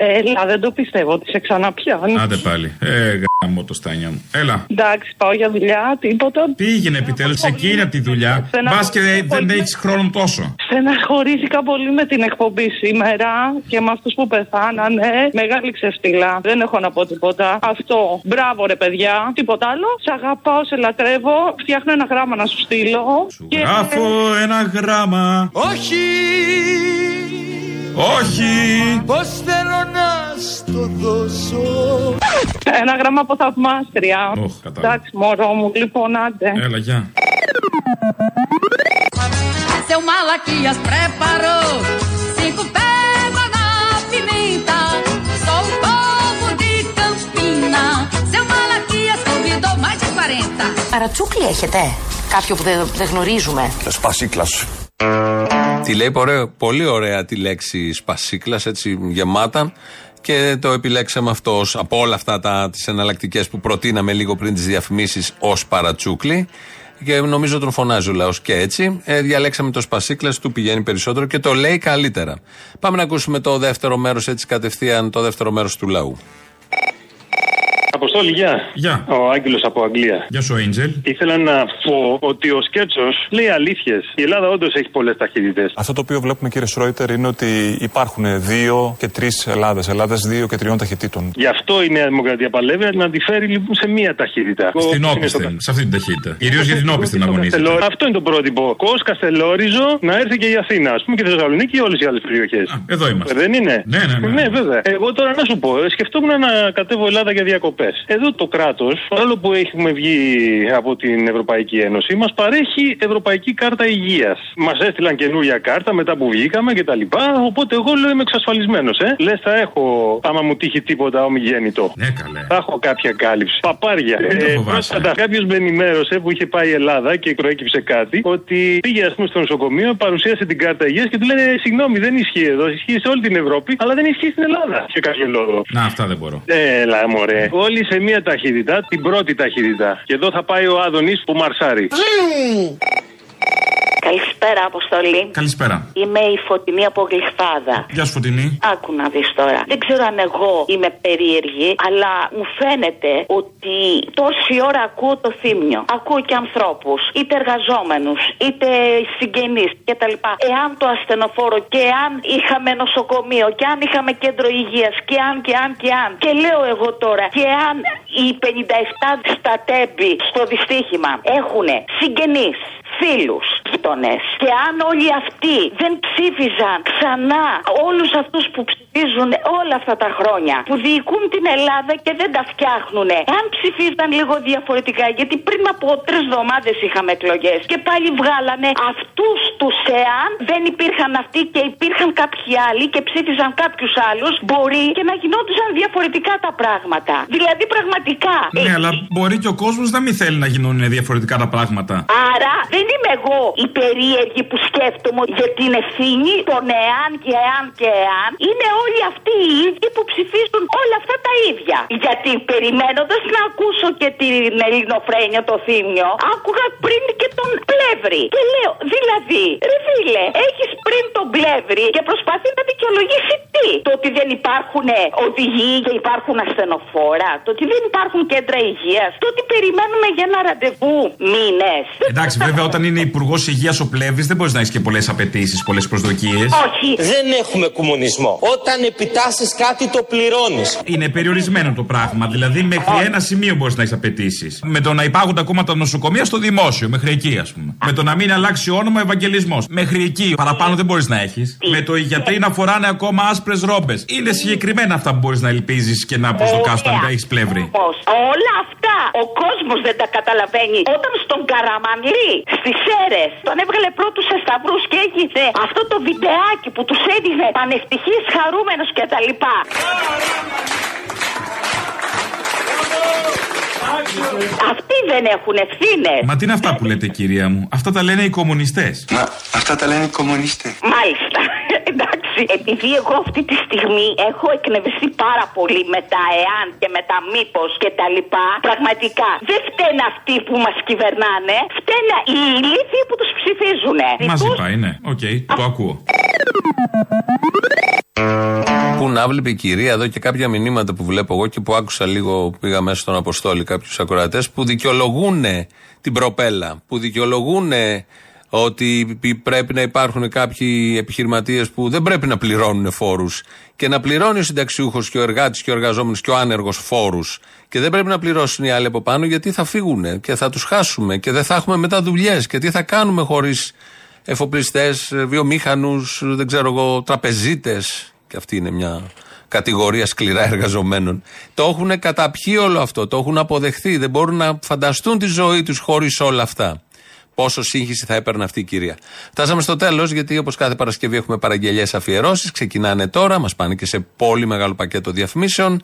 Έλα, δεν το πιστεύω ότι σε ξαναπιάνει. Άντε πάλι. Ε, γάμο το στάνια μου. Έλα. Εντάξει, πάω για δουλειά, τίποτα. Πήγαινε επιτέλους εκεί είναι τη δουλειά. Στεναχωρήθηκα Μπας και δεν πολύ. έχεις χρόνο τόσο. Στεναχωρήθηκα πολύ με την εκπομπή σήμερα και με αυτούς που πεθάνανε. Μεγάλη ξεφτυλά. Δεν έχω να πω τίποτα. Αυτό. Μπράβο, ρε παιδιά. Τίποτα άλλο. Σε αγαπάω, σε λατρεύω. Φτιάχνω ένα γράμμα να σου στείλω. Και... Γράφω ένα γράμμα. Όχι, Όχι. πως θέλω να στο δώσω. Ένα γράμμα από θαυμάστρια. Οχ, κατάλαβα. Εντάξει, μωρό μου, λοιπόν, άντε. Έλα, γεια. Seu Malaquias preparou cinco pés na pimenta. Sou o povo de Campina. Seu Malaquias convidou mais de 40. Παρατσούκλι έχετε; Κάποιο που δεν, δεν γνωρίζουμε. Σπασίκλα. Τη λέει ωραίο, πολύ ωραία τη λέξη σπασίκλας, έτσι γεμάτα. Και το επιλέξαμε αυτό ως, από όλα αυτά τα, τις εναλλακτικές που προτείναμε λίγο πριν τις διαφημίσεις ως παρατσούκλι. Και νομίζω τον φωνάζει ο λαός και έτσι. Ε, διαλέξαμε το σπασίκλας, του πηγαίνει περισσότερο και το λέει καλύτερα. Πάμε να ακούσουμε το δεύτερο μέρος, έτσι κατευθείαν το δεύτερο μέρος του λαού. Αποστόλη, γεια. Γεια. Ο Άγγελος από Αγγλία. Γεια σου, Angel. Ήθελα να πω ότι ο Σκέτσος λέει αλήθειες. Η Ελλάδα όντως έχει πολλές ταχύτητες. Αυτό το οποίο βλέπουμε, κύριε Σρόιτερ, είναι ότι υπάρχουν δύο και τρεις Ελλάδες. Ελλάδες δύο και τριών ταχυτήτων. Γι' αυτό η Νέα Δημοκρατία παλεύει να τη φέρει λοιπόν σε μία ταχύτητα. Στην Ο- όπισθεν, σε αυτή την ταχύτητα. Κυρίως για την όπισθεν αγωνίζεται. Καστελό- Αυτό είναι το πρότυπο. Κο Καστελόριζο να έρθει και η Αθήνα, ας πούμε, και η Θεσσαλονίκη και όλες οι άλλες περιοχές. Εδώ είμαστε. Δεν είναι. Ναι, ναι, ναι. Ναι, βέβαια. Εγώ τώρα να σου πω, ε, σκεφτόμουν να κατέβω Ελλάδα για διακοπέ. Εδώ το κράτος, παρόλο που έχουμε βγει από την Ευρωπαϊκή Ένωση, μας παρέχει Ευρωπαϊκή Κάρτα Υγείας. Μας έστειλαν καινούρια κάρτα μετά που βγήκαμε κτλ. Οπότε εγώ λέω είμαι εξασφαλισμένος, ε. Λες θα έχω, άμα μου τύχει τίποτα ομιγέννητο. Ναι, καλέ. Θα έχω κάποια κάλυψη. Παπάρια. Μην το φοβάσαι. πρόσφατα κάποιος με ενημέρωσε που είχε πάει η Ελλάδα και προέκυψε κάτι ότι πήγε ας πούμε στο νοσοκομείο, παρουσίασε την κάρτα υγείας και του λένε «Ε, Συγγνώμη, δεν ισχύει εδώ. Ισχύει σε όλη την Ευρώπη, αλλά δεν ισχύει στην Ελλάδα. Για κάποιο λόγο. Να, αυτά δεν μπορώ. Έλα, μωρέ. Όλοι σε μία ταχύτητα, την πρώτη ταχύτητα. Και εδώ θα πάει ο Άδωνης που μαρσάρει. Καλησπέρα, Αποστολή. Καλησπέρα. Είμαι η Φωτεινή από Γλυφάδα. Γεια σου, Φωτεινή. Άκου να δεις τώρα. Δεν ξέρω αν εγώ είμαι περίεργη, αλλά μου φαίνεται ότι τόση ώρα ακούω το θύμιο. Ακούω και ανθρώπους, είτε εργαζόμενους, είτε συγγενείς κτλ. Εάν το ασθενοφόρο και αν είχαμε νοσοκομείο και αν είχαμε κέντρο υγείας και αν και αν και αν. Και λέω εγώ τώρα, και αν οι 57 στα τέμπη στο δυστύχημα έχουν συγγενείς, φίλους, γείτονες και αν όλοι αυτοί δεν ψήφιζαν ξανά όλους αυτούς που ψηφίζουν όλα αυτά τα χρόνια που διοικούν την Ελλάδα και δεν τα φτιάχνουν αν ψηφίζαν λίγο διαφορετικά γιατί πριν από τρεις εβδομάδες είχαμε εκλογές και πάλι βγάλανε αυτούς τους εάν δεν υπήρχαν αυτοί και υπήρχαν κάποιοι άλλοι και ψήφιζαν κάποιους άλλους μπορεί και να γινόντουσαν διαφορετικά τα πράγματα δηλαδή πραγματικά Ναι, αλλά μπορεί και ο κόσμος να μην θέλει να γίνουν διαφορετικά τα πράγματα. Άρα δεν hindi είμαι εγώ η περίεργη που σκέφτομαι για την ευθύνη των εάν και εάν και εάν. Είναι όλοι αυτοί οι ίδιοι που ψηφίζουν όλα αυτά τα ίδια. Γιατί περιμένοντας να ακούσω και την ελληνοφρένεια το θύμιο, άκουγα πριν και τον πλεύρη. Και λέω, δηλαδή, ρε φίλε, έχεις πριν τον πλεύρη και προσπαθεί να δικαιολογήσει τι; Το ότι δεν υπάρχουν οδηγοί και υπάρχουν ασθενοφόρα. Το ότι δεν υπάρχουν κέντρα υγείας. Το ότι περιμένουμε για ένα ραντεβού μήνες. Εντάξει, βέβαια, όταν είναι υπουργός υγείας ο πλεύρης, δεν μπορείς να έχεις και πολλές απαιτήσεις, πολλές προσδοκίες. Όχι. Δεν έχουμε κομμουνισμό. Όταν επιτάσσεις κάτι το πληρώνεις. Είναι περιορισμένο το πράγμα. Δηλαδή, μέχρι ένα σημείο μπορείς να έχεις απαιτήσεις. Με το να υπάρχουν ακόμα τα νοσοκομεία στο δημόσιο, μέχρι εκεί, ας πούμε. Με το να μην αλλάξει όνομα Ευαγγελισμός. Μέχρι εκεί. Παραπάνω δεν μπορείς να έχεις. Με το οι γιατροί να φοράνε ακόμα άσπρες ρόμπες. Είναι συγκεκριμένα αυτά που μπορείς να ελπίζεις και να προσδοκάς όταν έχεις πλεύρη. Πώς. Όλα αυτά ο κόσμος δεν τα καταλαβαίνει. Όταν στον Καραμανλή, στι αίρε, τον έβγαλε πρώτου σε σταυρούς και έγινε αυτό το βιντεάκι που τους έδινε πανευτυχή, χαρούμενος κτλ. Αυτοί δεν έχουν ευθύνες. Μα τι είναι αυτά που λέτε, κυρία μου; Αυτά τα λένε οι κομμουνιστές. Μα αυτά τα λένε οι κομμουνιστές. Μάλιστα. Εντάξει, επειδή εγώ αυτή τη στιγμή έχω εκνευριστεί πάρα πολύ με τα εάν και με τα μήπως και τα λοιπά, πραγματικά δεν φταίνε αυτοί που μας κυβερνάνε, φταίνε οι ηλίθιοι που τους ψηφίζουν. Μαζί πάει, ναι. ΟΚ, το ακούω. Πού να βλέπει η κυρία εδώ και κάποια μηνύματα που βλέπω εγώ και που άκουσα λίγο, πήγα μέσα στον Αποστόλη κάποιους ακροατές που δικαιολογούν την προπέλα, που δικαιολογούν ότι πρέπει να υπάρχουν κάποιοι επιχειρηματίες που δεν πρέπει να πληρώνουν φόρους και να πληρώνει ο συνταξιούχος και ο εργάτης και ο εργαζόμενος και ο άνεργος φόρους και δεν πρέπει να πληρώσουν οι άλλοι από πάνω γιατί θα φύγουν και θα τους χάσουμε και δεν θα έχουμε μετά δουλειές και τι θα κάνουμε χωρίς εφοπλιστές, βιομήχανους, δεν ξέρω εγώ, τραπεζίτες. Και αυτή είναι μια κατηγορία σκληρά εργαζομένων. Το έχουν καταπιεί όλο αυτό, το έχουν αποδεχθεί. Δεν μπορούν να φανταστούν τη ζωή τους χωρίς όλα αυτά. Πόσο σύγχυση θα έπαιρνε αυτή η κυρία. Φτάσαμε στο τέλος, γιατί όπως κάθε Παρασκευή έχουμε παραγγελίε αφιερώσεις. Ξεκινάνε τώρα, μας πάνε και σε πολύ μεγάλο πακέτο διαφημίσεων.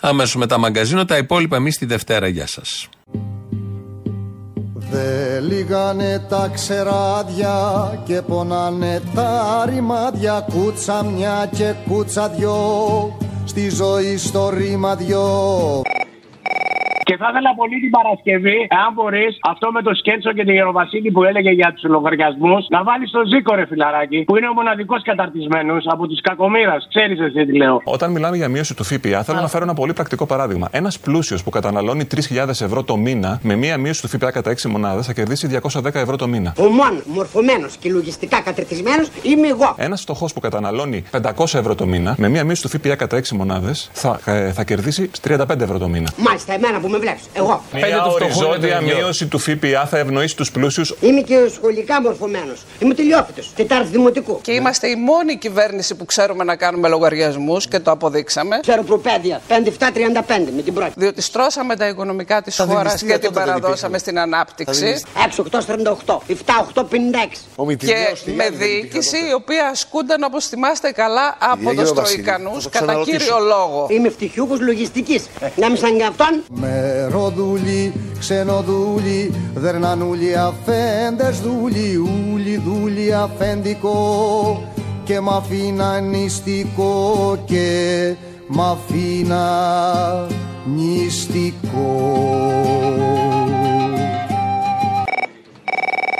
Αμέσως μετά μαγκαζίνο. Τα υπόλοιπα εμείς τη Δευτέρα. Γεια σας. Δε λίγανε τα ξεράδια και πονάνε τα ρημάδια. Κούτσα μια και κούτσα δυο στη ζωή στο ρήμα δυο Και θα ήθελα πολύ την Παρασκευή, αν μπορείς, αυτό με το σκέτσο και την Γεροβασίλη που έλεγε για τους λογαριασμούς, να βάλεις τον Ζήκο, ρε φιλαράκι, που είναι ο μοναδικός καταρτισμένος από του κακομήρα. Ξέρεις εσύ τι λέω. Όταν μιλάμε για μείωση του ΦΠΑ, θέλω να φέρω ένα πολύ πρακτικό παράδειγμα. Ένας πλούσιος που καταναλώνει 3.000 ευρώ το μήνα με μία μείωση του ΦΠΑ κατά 6 μονάδες θα κερδίσει 210 ευρώ το μήνα. Ο μόνος μορφωμένος και λογιστικά κατρετισμένο είμαι εγώ. Ένας φτωχός που καταναλώνει 500 ευρώ το μήνα με μία μείωση του ΦΠΑ κατά 6 μονάδες θα, ε, θα κερδίσει 35 ευρώ το μήνα. Μάλιστα, εμένα που με βλέπει. Εγώ. Μια οριζόντια μείωση του ΦΠΑ θα ευνοήσει τους πλούσιους. Είμαι και σχολικά μορφωμένος. Είμαι τελειόφυτο. Τετάρτη δημοτικού. Και είμαστε η μόνη κυβέρνηση που ξέρουμε να κάνουμε λογαριασμούς και το αποδείξαμε. Ξέρω προπαίδεια. 57-35 με την πρώτη. Διότι στρώσαμε τα οικονομικά της χώρας και την παραδώσαμε στην ανάπτυξη. 6-8-48. 7-8-56. Και με διοίκηση η οποία ασκούνταν όπως θυμάστε καλά από τους Τροϊκανούς κατά κύριο λόγο. Είμαι φτυχιούχος λογιστικής. Να μην σαν και αυτόν. Μεροδούλοι, ξενοδούλοι, δερνανούλοι αφέντες δούλοι, ούλοι δούλοι αφέντικο και μ' αφήνα νηστικό και μ' αφήνα νηστικό.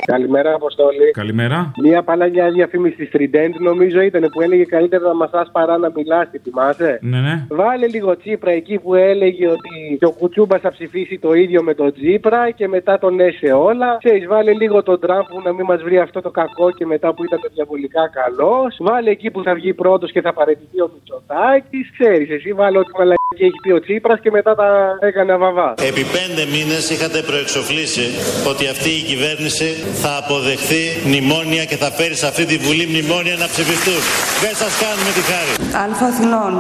Καλημέρα, Αποστόλη. Καλημέρα. Μία παλιά διαφήμισης τη Trident νομίζω ήταν που έλεγε καλύτερα να μασάς παρά να μιλάς. Τη θυμάσαι; Ναι, ναι. Βάλε λίγο Τσίπρα εκεί που έλεγε ότι και ο Κουτσούμπας θα ψηφίσει το ίδιο με τον Τσίπρα και μετά τον έσε όλα. Ξέρεις, βάλε λίγο τον Τραμπ που να μην μας βρει αυτό το κακό και μετά που ήταν διαβολικά καλός. Βάλε εκεί που θα βγει πρώτος και θα παραιτηθεί ο Μητσοτάκης. Ξέρεις, εσύ βάλε ό,τι μαλακή έχει πει ο Τσίπρας και μετά τα έκανε βαβάς. Επί πέντε μήνες είχατε προεξοφλήσει ότι αυτή η κυβέρνηση θα αποδεχθεί μνημόνια και θα φέρει σε αυτή τη Βουλή μνημόνια να ψηφιστούν. Δεν σας κάνουμε τη χάρη. Αλφα Αθηνών.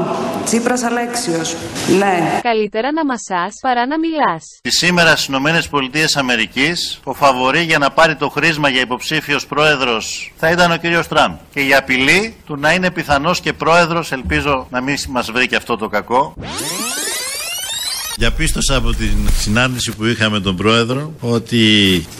Τσίπρας Αλέξιος. Ναι. Καλύτερα να μασάς παρά να μιλάς. Και σήμερα στις Ηνωμένες Πολιτείες Αμερικής ο φαβορή για να πάρει το χρήσμα για υποψήφιος πρόεδρος θα ήταν ο κύριος Τραμπ. Και η απειλή του να είναι πιθανός και πρόεδρος, ελπίζω να μην μας βρει και αυτό το κακό, Yeah. Διαπίστωσα από την συνάντηση που είχαμε τον Πρόεδρο ότι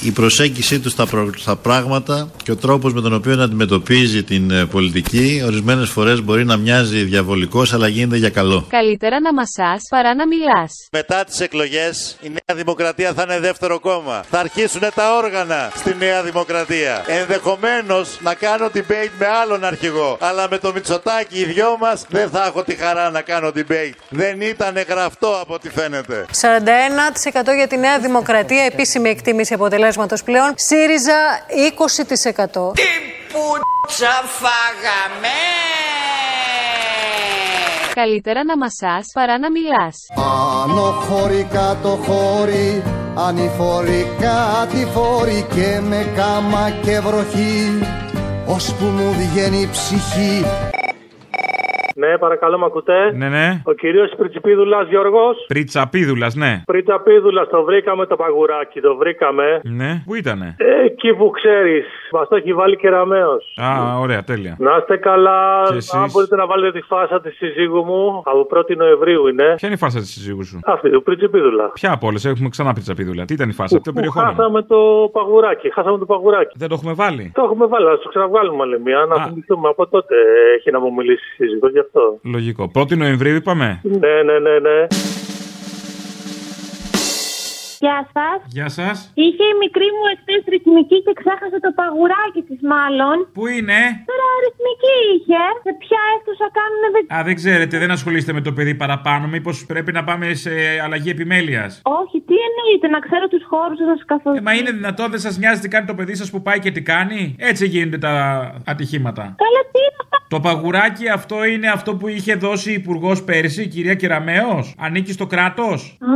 η προσέγγιση του στα, προ- στα πράγματα και ο τρόπος με τον οποίο αντιμετωπίζει την ε, πολιτική ορισμένες φορές μπορεί να μοιάζει διαβολικός αλλά γίνεται για καλό. Καλύτερα να μασάς παρά να μιλάς. Μετά τις εκλογές η Νέα Δημοκρατία θα είναι δεύτερο κόμμα. Θα αρχίσουν τα όργανα στη Νέα Δημοκρατία. Ενδεχομένως να κάνω debate με άλλον αρχηγό. Αλλά με το Μητσοτάκι οι δυο μας δεν θα έχω τη χαρά να κάνω debate. Δεν ήταν γραφτό από ό,τι φαίνεται. 41% για τη Νέα Δημοκρατία, επίσημη εκτίμηση αποτελέσματος πλέον. ΣΥΡΙΖΑ 20%. Τι πουτσα φάγαμε! Καλύτερα να μασάς παρά να μιλάς. Άνω χώρι κάτω χώρι Ανηφορεί κάτι φόρη Και με κάμα και βροχή Ώσπου μου βγαίνει η ψυχή Ναι, παρακαλώ, μ' ακούτε; Ναι, ναι. Ο κύριος Πριτσιπίδουλα Γιώργος. Πριτσαπίδουλας, ναι. Πριτσαπίδουλας, το βρήκαμε το παγουράκι, το βρήκαμε. Ναι. Πού ήτανε; Ε, Εκεί που ξέρεις, μας το έχει βάλει κεραμαίο. Α, ωραία, τέλεια. Να είστε καλά. Και εσείς; Αν μπορείτε να βάλετε τη φάσα της συζύγου μου, από 1η Νοεμβρίου είναι. Ποια είναι η φάσα της συζύγου σου; Αυτή, του Πριτσιπίδουλα. Ποια από όλες, έχουμε ξανά πριτσαπίδουλα. Τι ήταν η φάσα, το Που περιεχόμενο; χάσαμε το παγουράκι. Χάσαμε το παγουράκι. Δεν το έχουμε βάλει; Το έχουμε βάλει, να το ξαναβάλουμε άλλη μία. Να θυμηθούμε από τότε έχει να μου μιλήσει η σύζυγος γι' αυτό. Λογικό. 1η Νοεμβρίου είπαμε; Ναι, ναι, ναι, ναι. Γεια σας. Γεια σας. Είχε η μικρή μου εχθές ρυθμική και ξέχασε το παγουράκι της, μάλλον. Πού είναι; Τώρα ρυθμική είχε. Σε ποια αίθουσα κάνουνε δεν. Α, δεν ξέρετε, δεν ασχολείστε με το παιδί παραπάνω. Μήπως πρέπει να πάμε σε αλλαγή επιμέλειας; Όχι, τι εννοείται, να ξέρω τους χώρους σας καθώ. Ε, μα είναι δυνατόν, δεν σας νοιάζει τι κάνει το παιδί σας που πάει και τι κάνει; Έτσι γίνονται τα ατυχήματα. Καλά, τι είναι αυτά; Το παγουράκι αυτό είναι αυτό που είχε δώσει η υπουργός πέρυσι, η κυρία Κεραμέο. Ανήκει στο κράτος. Α,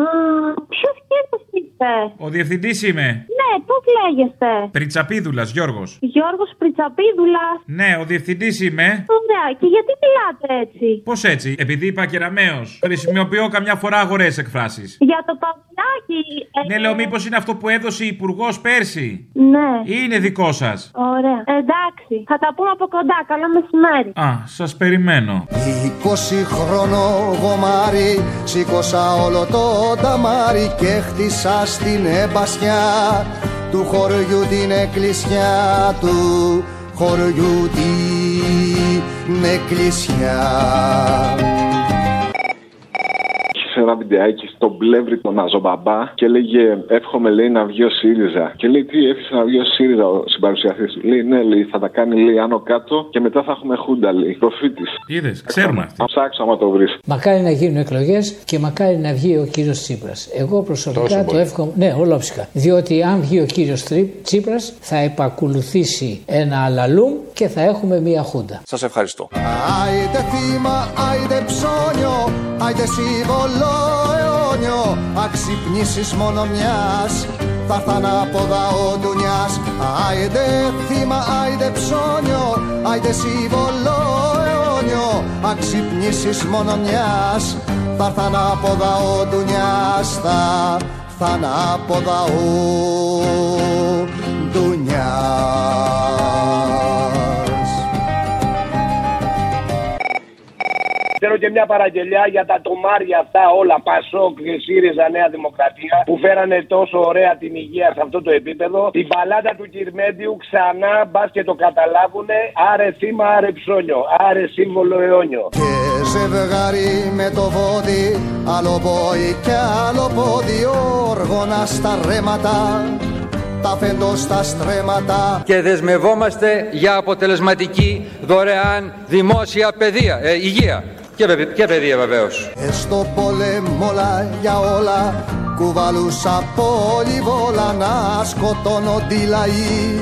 ποιος κύριος είστε. Ο διευθυντής είμαι. Ναι, πώς λέγεστε; Πριτσαπίδουλας, Γιώργος. Γιώργος Πριτσαπίδουλας. Ναι, ο διευθυντής είμαι. Ωραία, και γιατί μιλάτε έτσι; Πώς έτσι, επειδή είπα κεραμαίο. Χρησιμοποιώ καμιά φορά αγορές εκφράσεις. Για το παγουράκι. ε, Ναι, λέω, μήπως είναι αυτό που έδωσε η υπουργός πέρσι; Ναι. Ή είναι δικό σας. Ωραία. Εντάξει. Θα τα πούμε από κοντά. Καλό μεσημέρι. Α, σας περιμένω. 20 χρόνο γομάρι Σήκωσα όλο το ταμάρι Και χτίσα στην εμπασιά Του χωριού την εκκλησιά Του. Χωριού την εκκλησιά σε ένα βιντεάκι στον πλεύρη τον Αζομπαμπά και έλεγε Εύχομαι λέει να βγει ο ΣΥΡΙΖΑ. Και λέει Τι εύχεσαι να βγει ο ΣΥΡΙΖΑ ο συμπαρουσιαστής του. Λέει Ναι, λέει θα τα κάνει λέει άνω κάτω και μετά θα έχουμε χούντα λέει. Προφήτης. Είδες, ξέρουμε αυτή. Ψάξω άμα το βρεις. Μακάρι να γίνουν εκλογές και μακάρι να βγει ο κύριος Τσίπρας. Εγώ προσωπικά Τόσο το πολύ. εύχομαι. Ναι, ολόψυχα. Διότι αν βγει ο κύριος Τσίπρας θα επακολουθήσει ένα αλαλούμ και θα έχουμε μία χούντα. Σας ευχαριστώ. Άιντε θύμα, άιντε ψώνιο Άιντε σύμβολο αιώνιο Αξυπνήσεις μόνο μιας. Θα έρθαν από δαό ντουνιάς Άιντε θύμα, άιντε ψώνιο Άιντε σύμβολο αιώνιο. Αξυπνήσεις μόνο μιας. Θα έρθαν από δαό ντουνιάς Θα έρθαν από δαό ντουνιάς Θέλω και μια παραγγελιά για τα τομάρια αυτά όλα, Πασόκ και ΣΥΡΙΖΑ Νέα Δημοκρατία, που φέρανε τόσο ωραία την υγεία σε αυτό το επίπεδο. Την παλάτα του Κυρμέντιου ξανά, μπας και το καταλάβουνε, άρε θύμα, άρε ψώνιο, άρε σύμβολο αιώνιο. Και ζευγάρι με το βόδι Άλλο πόη και άλλο πόδι. Όργωνα στα ρέματα Τα φέντο στα στρέμματα. Και δεσμευόμαστε για αποτελεσματική δωρεάν δημόσια παιδεία, ε, υγεία και, παιδε- και παιδεία βεβαίως. Ε, στο πόλεμο όλα για όλα Κουβαλούσα πολυβόλα Να σκοτώνονται οι λαοί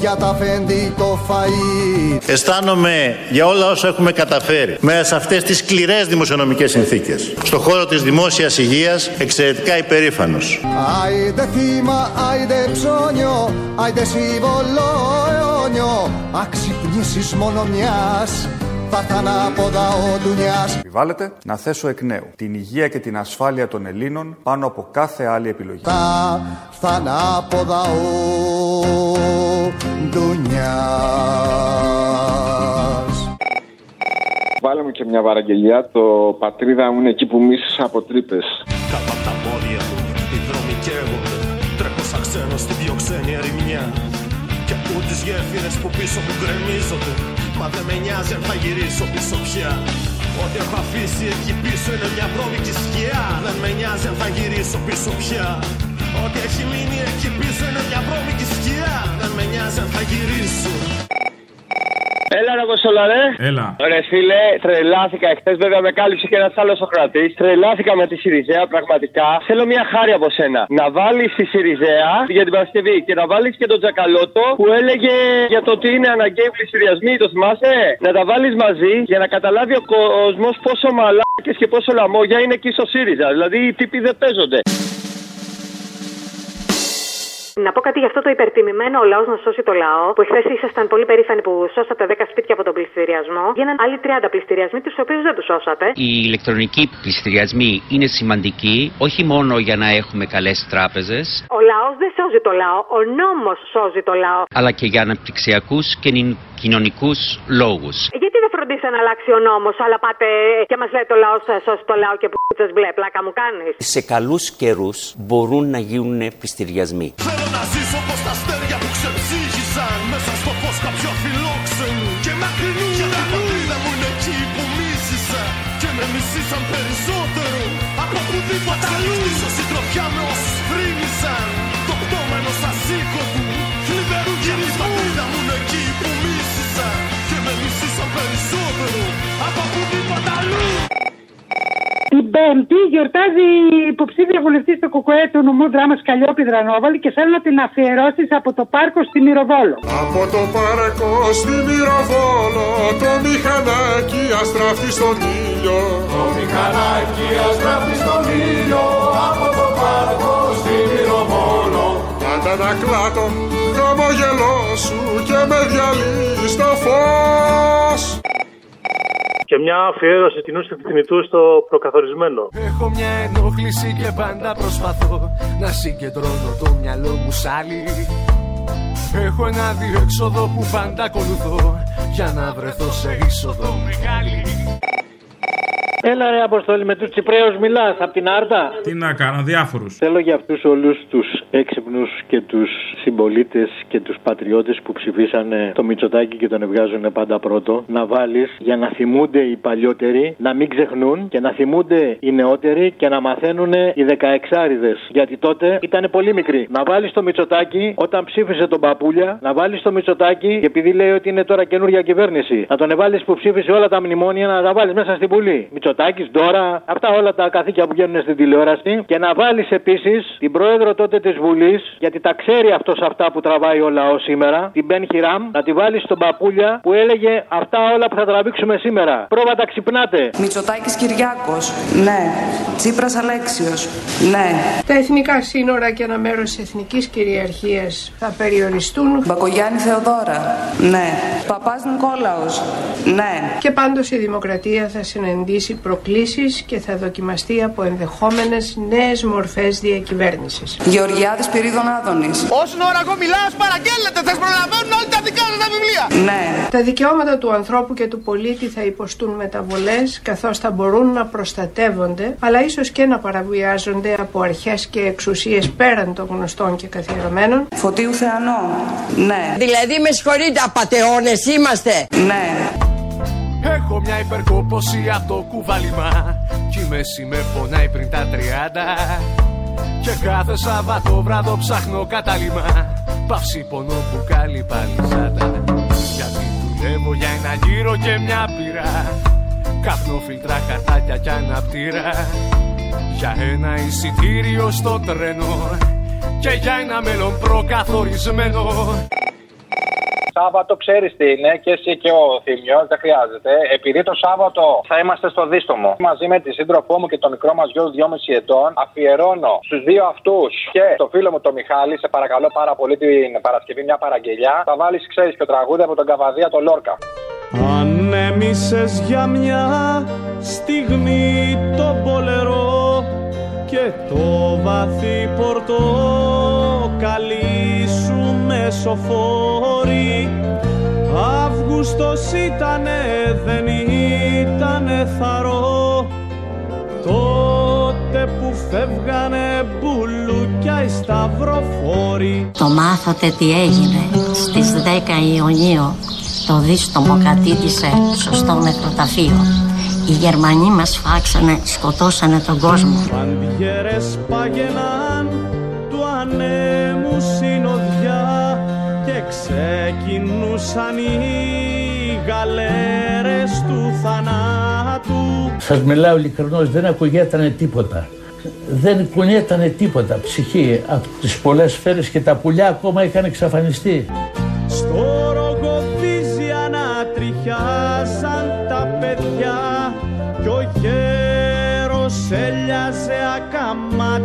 Για τα φέντη το φαΐ Αισθάνομαι για όλα όσα έχουμε καταφέρει μέσα σε αυτές τις σκληρές δημοσιονομικές συνθήκες. Στο χώρο της δημόσιας υγείας εξαιρετικά υπερήφανος. Άιντε θύμα, άιντε ψώνιο Άιντε σύμβολο αιώνιο Αξυπνήσεις μόνο μιας πάθαν ανάποδα ο Επιβάλλεται να θέσω εκ νέου την υγεία και την ασφάλεια των Ελλήνων πάνω από κάθε άλλη επιλογή. Τα θανάποδα ο Ντουνιάς. Βάλε μου και μια βαραγγελιά, το πατρίδα μου είναι εκεί που μισή από τρύπες. Κάπα τα πόδια μου, οι δρόμοι καίγονται, τρέχω σαν ξένος στη διοξένη ερημιά. Και πού τις γέφυρες που πίσω μου γκρεμίζονται, Μα δεν με νοιάζει αν θα γυρίσω πίσω πια. Ό,τι έχω αφήσει εκεί πίσω είναι μια βρώμικη σκιά. Δεν με νοιάζει αν θα γυρίσω πίσω πια. Ό,τι έχει μείνει εκεί πίσω είναι μια βρώμικη σκιά. Δεν με νοιάζει αν θα γυρίσω Έλα να κοστολά, ρε. Έλα. Ρε φίλε, τρελάθηκα εχθές. Βέβαια με κάλυψε και ένας άλλος Σοκρατή. Τρελάθηκα με τη Σιριζέα, πραγματικά. Θέλω μια χάρη από σένα. Να βάλεις τη Σιριζέα για την Παρασκευή και να βάλεις και τον Τζακαλώτο που έλεγε για το ότι είναι αναγκαίοι πληστηριασμοί. Το θυμάσαι; Να τα βάλεις μαζί για να καταλάβει ο κόσμος πόσο μαλάκες και πόσο λαμόγια είναι εκεί στο ΣΥΡΙΖΑ. Δηλαδή οι τύποι δεν παίζονται. Να πω κάτι για αυτό το υπερτιμημένο ο λαός να σώσει το λαό, που εχθές ήσασταν πολύ περήφανοι που σώσατε 10 σπίτια από τον πληστηριασμό. Γίνανε άλλοι 30 πληστηριασμοί, τους οποίους δεν τους σώσατε. Οι ηλεκτρονικοί πληστηριασμοί είναι σημαντικοί, όχι μόνο για να έχουμε καλές τράπεζες, Ο λαός δεν σώζει το λαό, ο νόμος σώζει το λαό. αλλά και για αναπτυξιακούς και κοινωνικούς λόγους. Γιατί δεν φροντίσατε να αλλάξει ο νόμος, αλλά πάτε και μας λέτε ο λαός θα σώσει το λαό και που μπλε, πλάκα μου κάνεις. Σε καλούς καιρούς μπορούν να γίνουν πληστηριασμοί. Θέλω να ζήσω πως τα αστέρια που ξεψύχησαν. Μέσα στο φως κάποιο φιλόξενου Και μακρινού Για τα πατρίδα μου είναι εκεί που μίσησα. Και με μισήσαν περισσότερο Από οπουδήποτε αλλού Ζήσω συντροφιά με όσους φρύνησαν. Το πτώμενο σας οίκο Πέμπτη γιορτάζει η υποψήφια βουλευτής στο Κουκουέ του νομού δράμας Καλλιόπη Δρανόβαλη και θέλω να την αφιερώσεις από το πάρκο στη Μυροβόλο. Από το πάρκο στη Μυροβόλο το μηχανάκι αστράφτει στον ήλιο. Το μηχανάκι αστράφτει στον ήλιο Από το πάρκο στη Μυροβόλο. Πάντα να κλάτω χαμογελό σου και με διαλύει στο φως Και μια αφιέρωση την ούστη θνητού στο προκαθορισμένο. Έχω μια ενόχληση και πάντα προσπαθώ να συγκεντρώνω το μυαλό μου σ' άλλη. Έχω ένα διέξοδο που πάντα ακολουθώ για να βρεθώ σε είσοδο μεγάλη. Έλα ρε Αποστόλη με τους Τσιπρέους μιλάς από την Άρτα Τι να κάνω, διάφορους. Θέλω για αυτούς όλους τους έξυπνους και τους συμπολίτες και τους πατριώτες που ψηφίσανε το Μητσοτάκι και τον βγάζουν πάντα πρώτο να βάλεις για να θυμούνται οι παλιότεροι, να μην ξεχνούν και να θυμούνται οι νεότεροι και να μαθαίνουν οι 16άριδες γιατί τότε ήταν πολύ μικροί. Να βάλεις το Μητσοτάκι όταν ψήφισε τον Παπούλια, να βάλεις το Μητσοτάκι και επειδή λέει ότι είναι τώρα καινούργια κυβέρνηση, να τον εβάλεις που ψήφισε όλα τα μνημόνια να τα βάλεις μέσα στην Βουλή. Μητσοτάκης, Ντόρα, αυτά όλα τα καθήκια που βγαίνουν στην τηλεόραση και να βάλεις επίσης την πρόεδρο τότε της Βουλής, γιατί τα ξέρει αυτός αυτά που τραβάει ο λαός σήμερα, την Μπεν Χιράμ, να τη βάλεις στον Παπούλια που έλεγε αυτά όλα που θα τραβήξουμε σήμερα. Πρόβατα ξυπνάτε. Μητσοτάκης Κυριάκος. Ναι. Τσίπρας Αλέξιος. Ναι. Τα εθνικά σύνορα και ένα μέρος της εθνικής κυριαρχίας θα περιοριστούν. Μπακογιάννη Θεοδόρα. Ναι. Παπάς Νικόλαος. Ναι. Και πάντως η δημοκρατία θα συναντήσει προκλήσεις και θα δοκιμαστεί από ενδεχόμενες νέες μορφές διακυβέρνησης. Γεωργιάδης Πυρίδων Άδωνης. Όσον ώρα εγώ μιλάω, παραγγέλλετε, θα προλαβαίνουν όλοι τα δικά σας τα βιβλία. Ναι. Τα δικαιώματα του ανθρώπου και του πολίτη θα υποστούν μεταβολές καθώς θα μπορούν να προστατεύονται αλλά ίσως και να παραβιάζονται από αρχές και εξουσίες πέραν των γνωστών και καθιερωμένων. Φωτίου Θεανό. Ναι. Δηλαδή με συγχωρείτε, απατεώνες είμαστε. Ναι. Έχω μια υπερκόπωση από το κουβάλιμα Κι η μέση με πονάει πριν τα 30 Και κάθε Σαββατό βράδο ψάχνω κατάλημα. Παύση πονό μπουκάλι παλιζάτα Γιατί δουλεύω για ένα γύρο και μια πύρα. Καπνό φιλτρά χαρτάκια κι αναπτήρα Για ένα εισιτήριο στο τρένο Και για ένα μέλλον προκαθορισμένο Σάββατο ξέρεις τι είναι και εσύ και ο Θήμιος, δεν χρειάζεται. Επειδή το Σάββατο θα είμαστε στο Δίστομο μαζί με τη σύντροφό μου και το μικρό μας γιο 2,5 ετών, αφιερώνω στους δύο αυτούς και στο φίλο μου το Μιχάλη, σε παρακαλώ πάρα πολύ την Παρασκευή μια παραγγελιά. Θα βάλεις, ξέρεις, και το τραγούδι από τον Καβαδία το Λόρκα. Ανέμισες για μια στιγμή το πολερό και το βαθύ πορτοκαλί σου μεσοφόρη Αύγουστος ήτανε, δεν ήτανε θαρό τότε που φεύγανε μπουλούκια οι σταυροφόροι Το μάθατε τι έγινε στις 10 Ιουνίου το δίστομο κατήτησε σωστό νεκροταφείο. Οι Γερμανοί μας φάξανε, σκοτώσανε τον κόσμο. Παντιέρες πάγαιναν ξεκινούσαν οι γαλέρες του θανάτου. Σας μιλάω ειλικρινώς, δεν ακουγέτανε τίποτα. Δεν κουνιέτανε τίποτα ψυχή από τις πολλές σφαίρες και τα πουλιά ακόμα είχαν εξαφανιστεί. Στο ρογοδίζι ανατριχιάσαν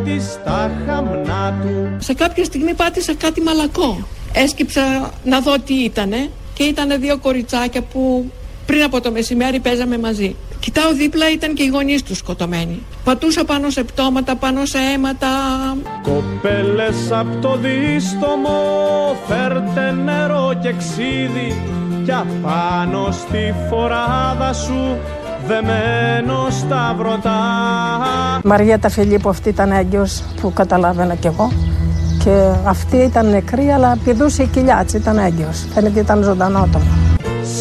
ακαμάτι στα χαμνά του. Σε κάποια στιγμή πάτησα κάτι μαλακό. Έσκυψα να δω τι ήτανε και ήταν δύο κοριτσάκια που πριν από το μεσημέρι παίζαμε μαζί. Κοιτάω δίπλα ήταν και οι γονείς τους σκοτωμένοι. Πατούσα πάνω σε πτώματα, πάνω σε αίματα. Κοπέλες απ' το δίστομο φέρτε νερό και ξύδι κι απάνω στη φοράδα σου δεμένο στα βρωτά. Μαριέτα Φιλίππου αυτή ήταν έγκυος που καταλάβαινα κι εγώ και αυτή ήταν νεκρή αλλά πηδούσε η κοιλιά της, ήταν έγκυος. Φαίνεται ήταν ζωντανότομο.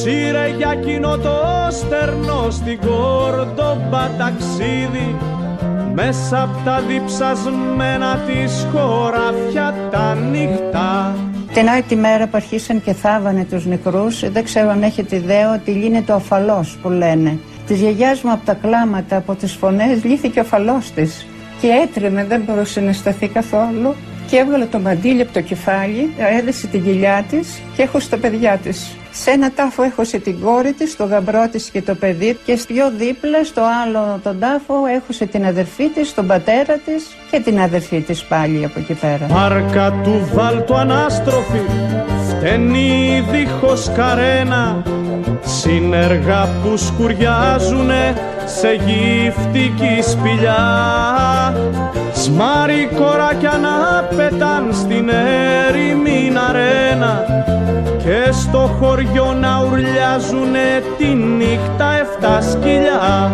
Σύρε για κοινό το στερνό στην Κόρντομπα ταξίδι μέσα απ' τα διψασμένα της χωράφια τα νύχτα την άλλη τη μέρα που αρχίσαν και θάβανε τους νεκρούς, δεν ξέρω αν έχετε ιδέα ότι λύνεται ο αφαλός που λένε. Της γιαγιάς μου από τα κλάματα, από τις φωνές, λύθηκε ο αφαλός της. Και έτρεμε, δεν μπορούσε να σταθεί καθόλου και έβγαλε το μαντίλι από το κεφάλι, έδεσε την κοιλιά της και έχωσε τα παιδιά της. Σε ένα τάφο έχωσε την κόρη της, το γαμπρό της και το παιδί και πιο δίπλα στο άλλο τον τάφο έχωσε την αδερφή της, τον πατέρα της και την αδερφή της πάλι από εκεί πέρα. Μάρκα του βάλτου ανάστροφη φταίνει δίχως καρένα Συνεργά που σκουριάζουνε σε γυφτική σπηλιά. Σμάρι κοράκια να πετάν στην έρημη αρένα Και στο χωριό να ουρλιάζουνε τη νύχτα εφτά σκυλιά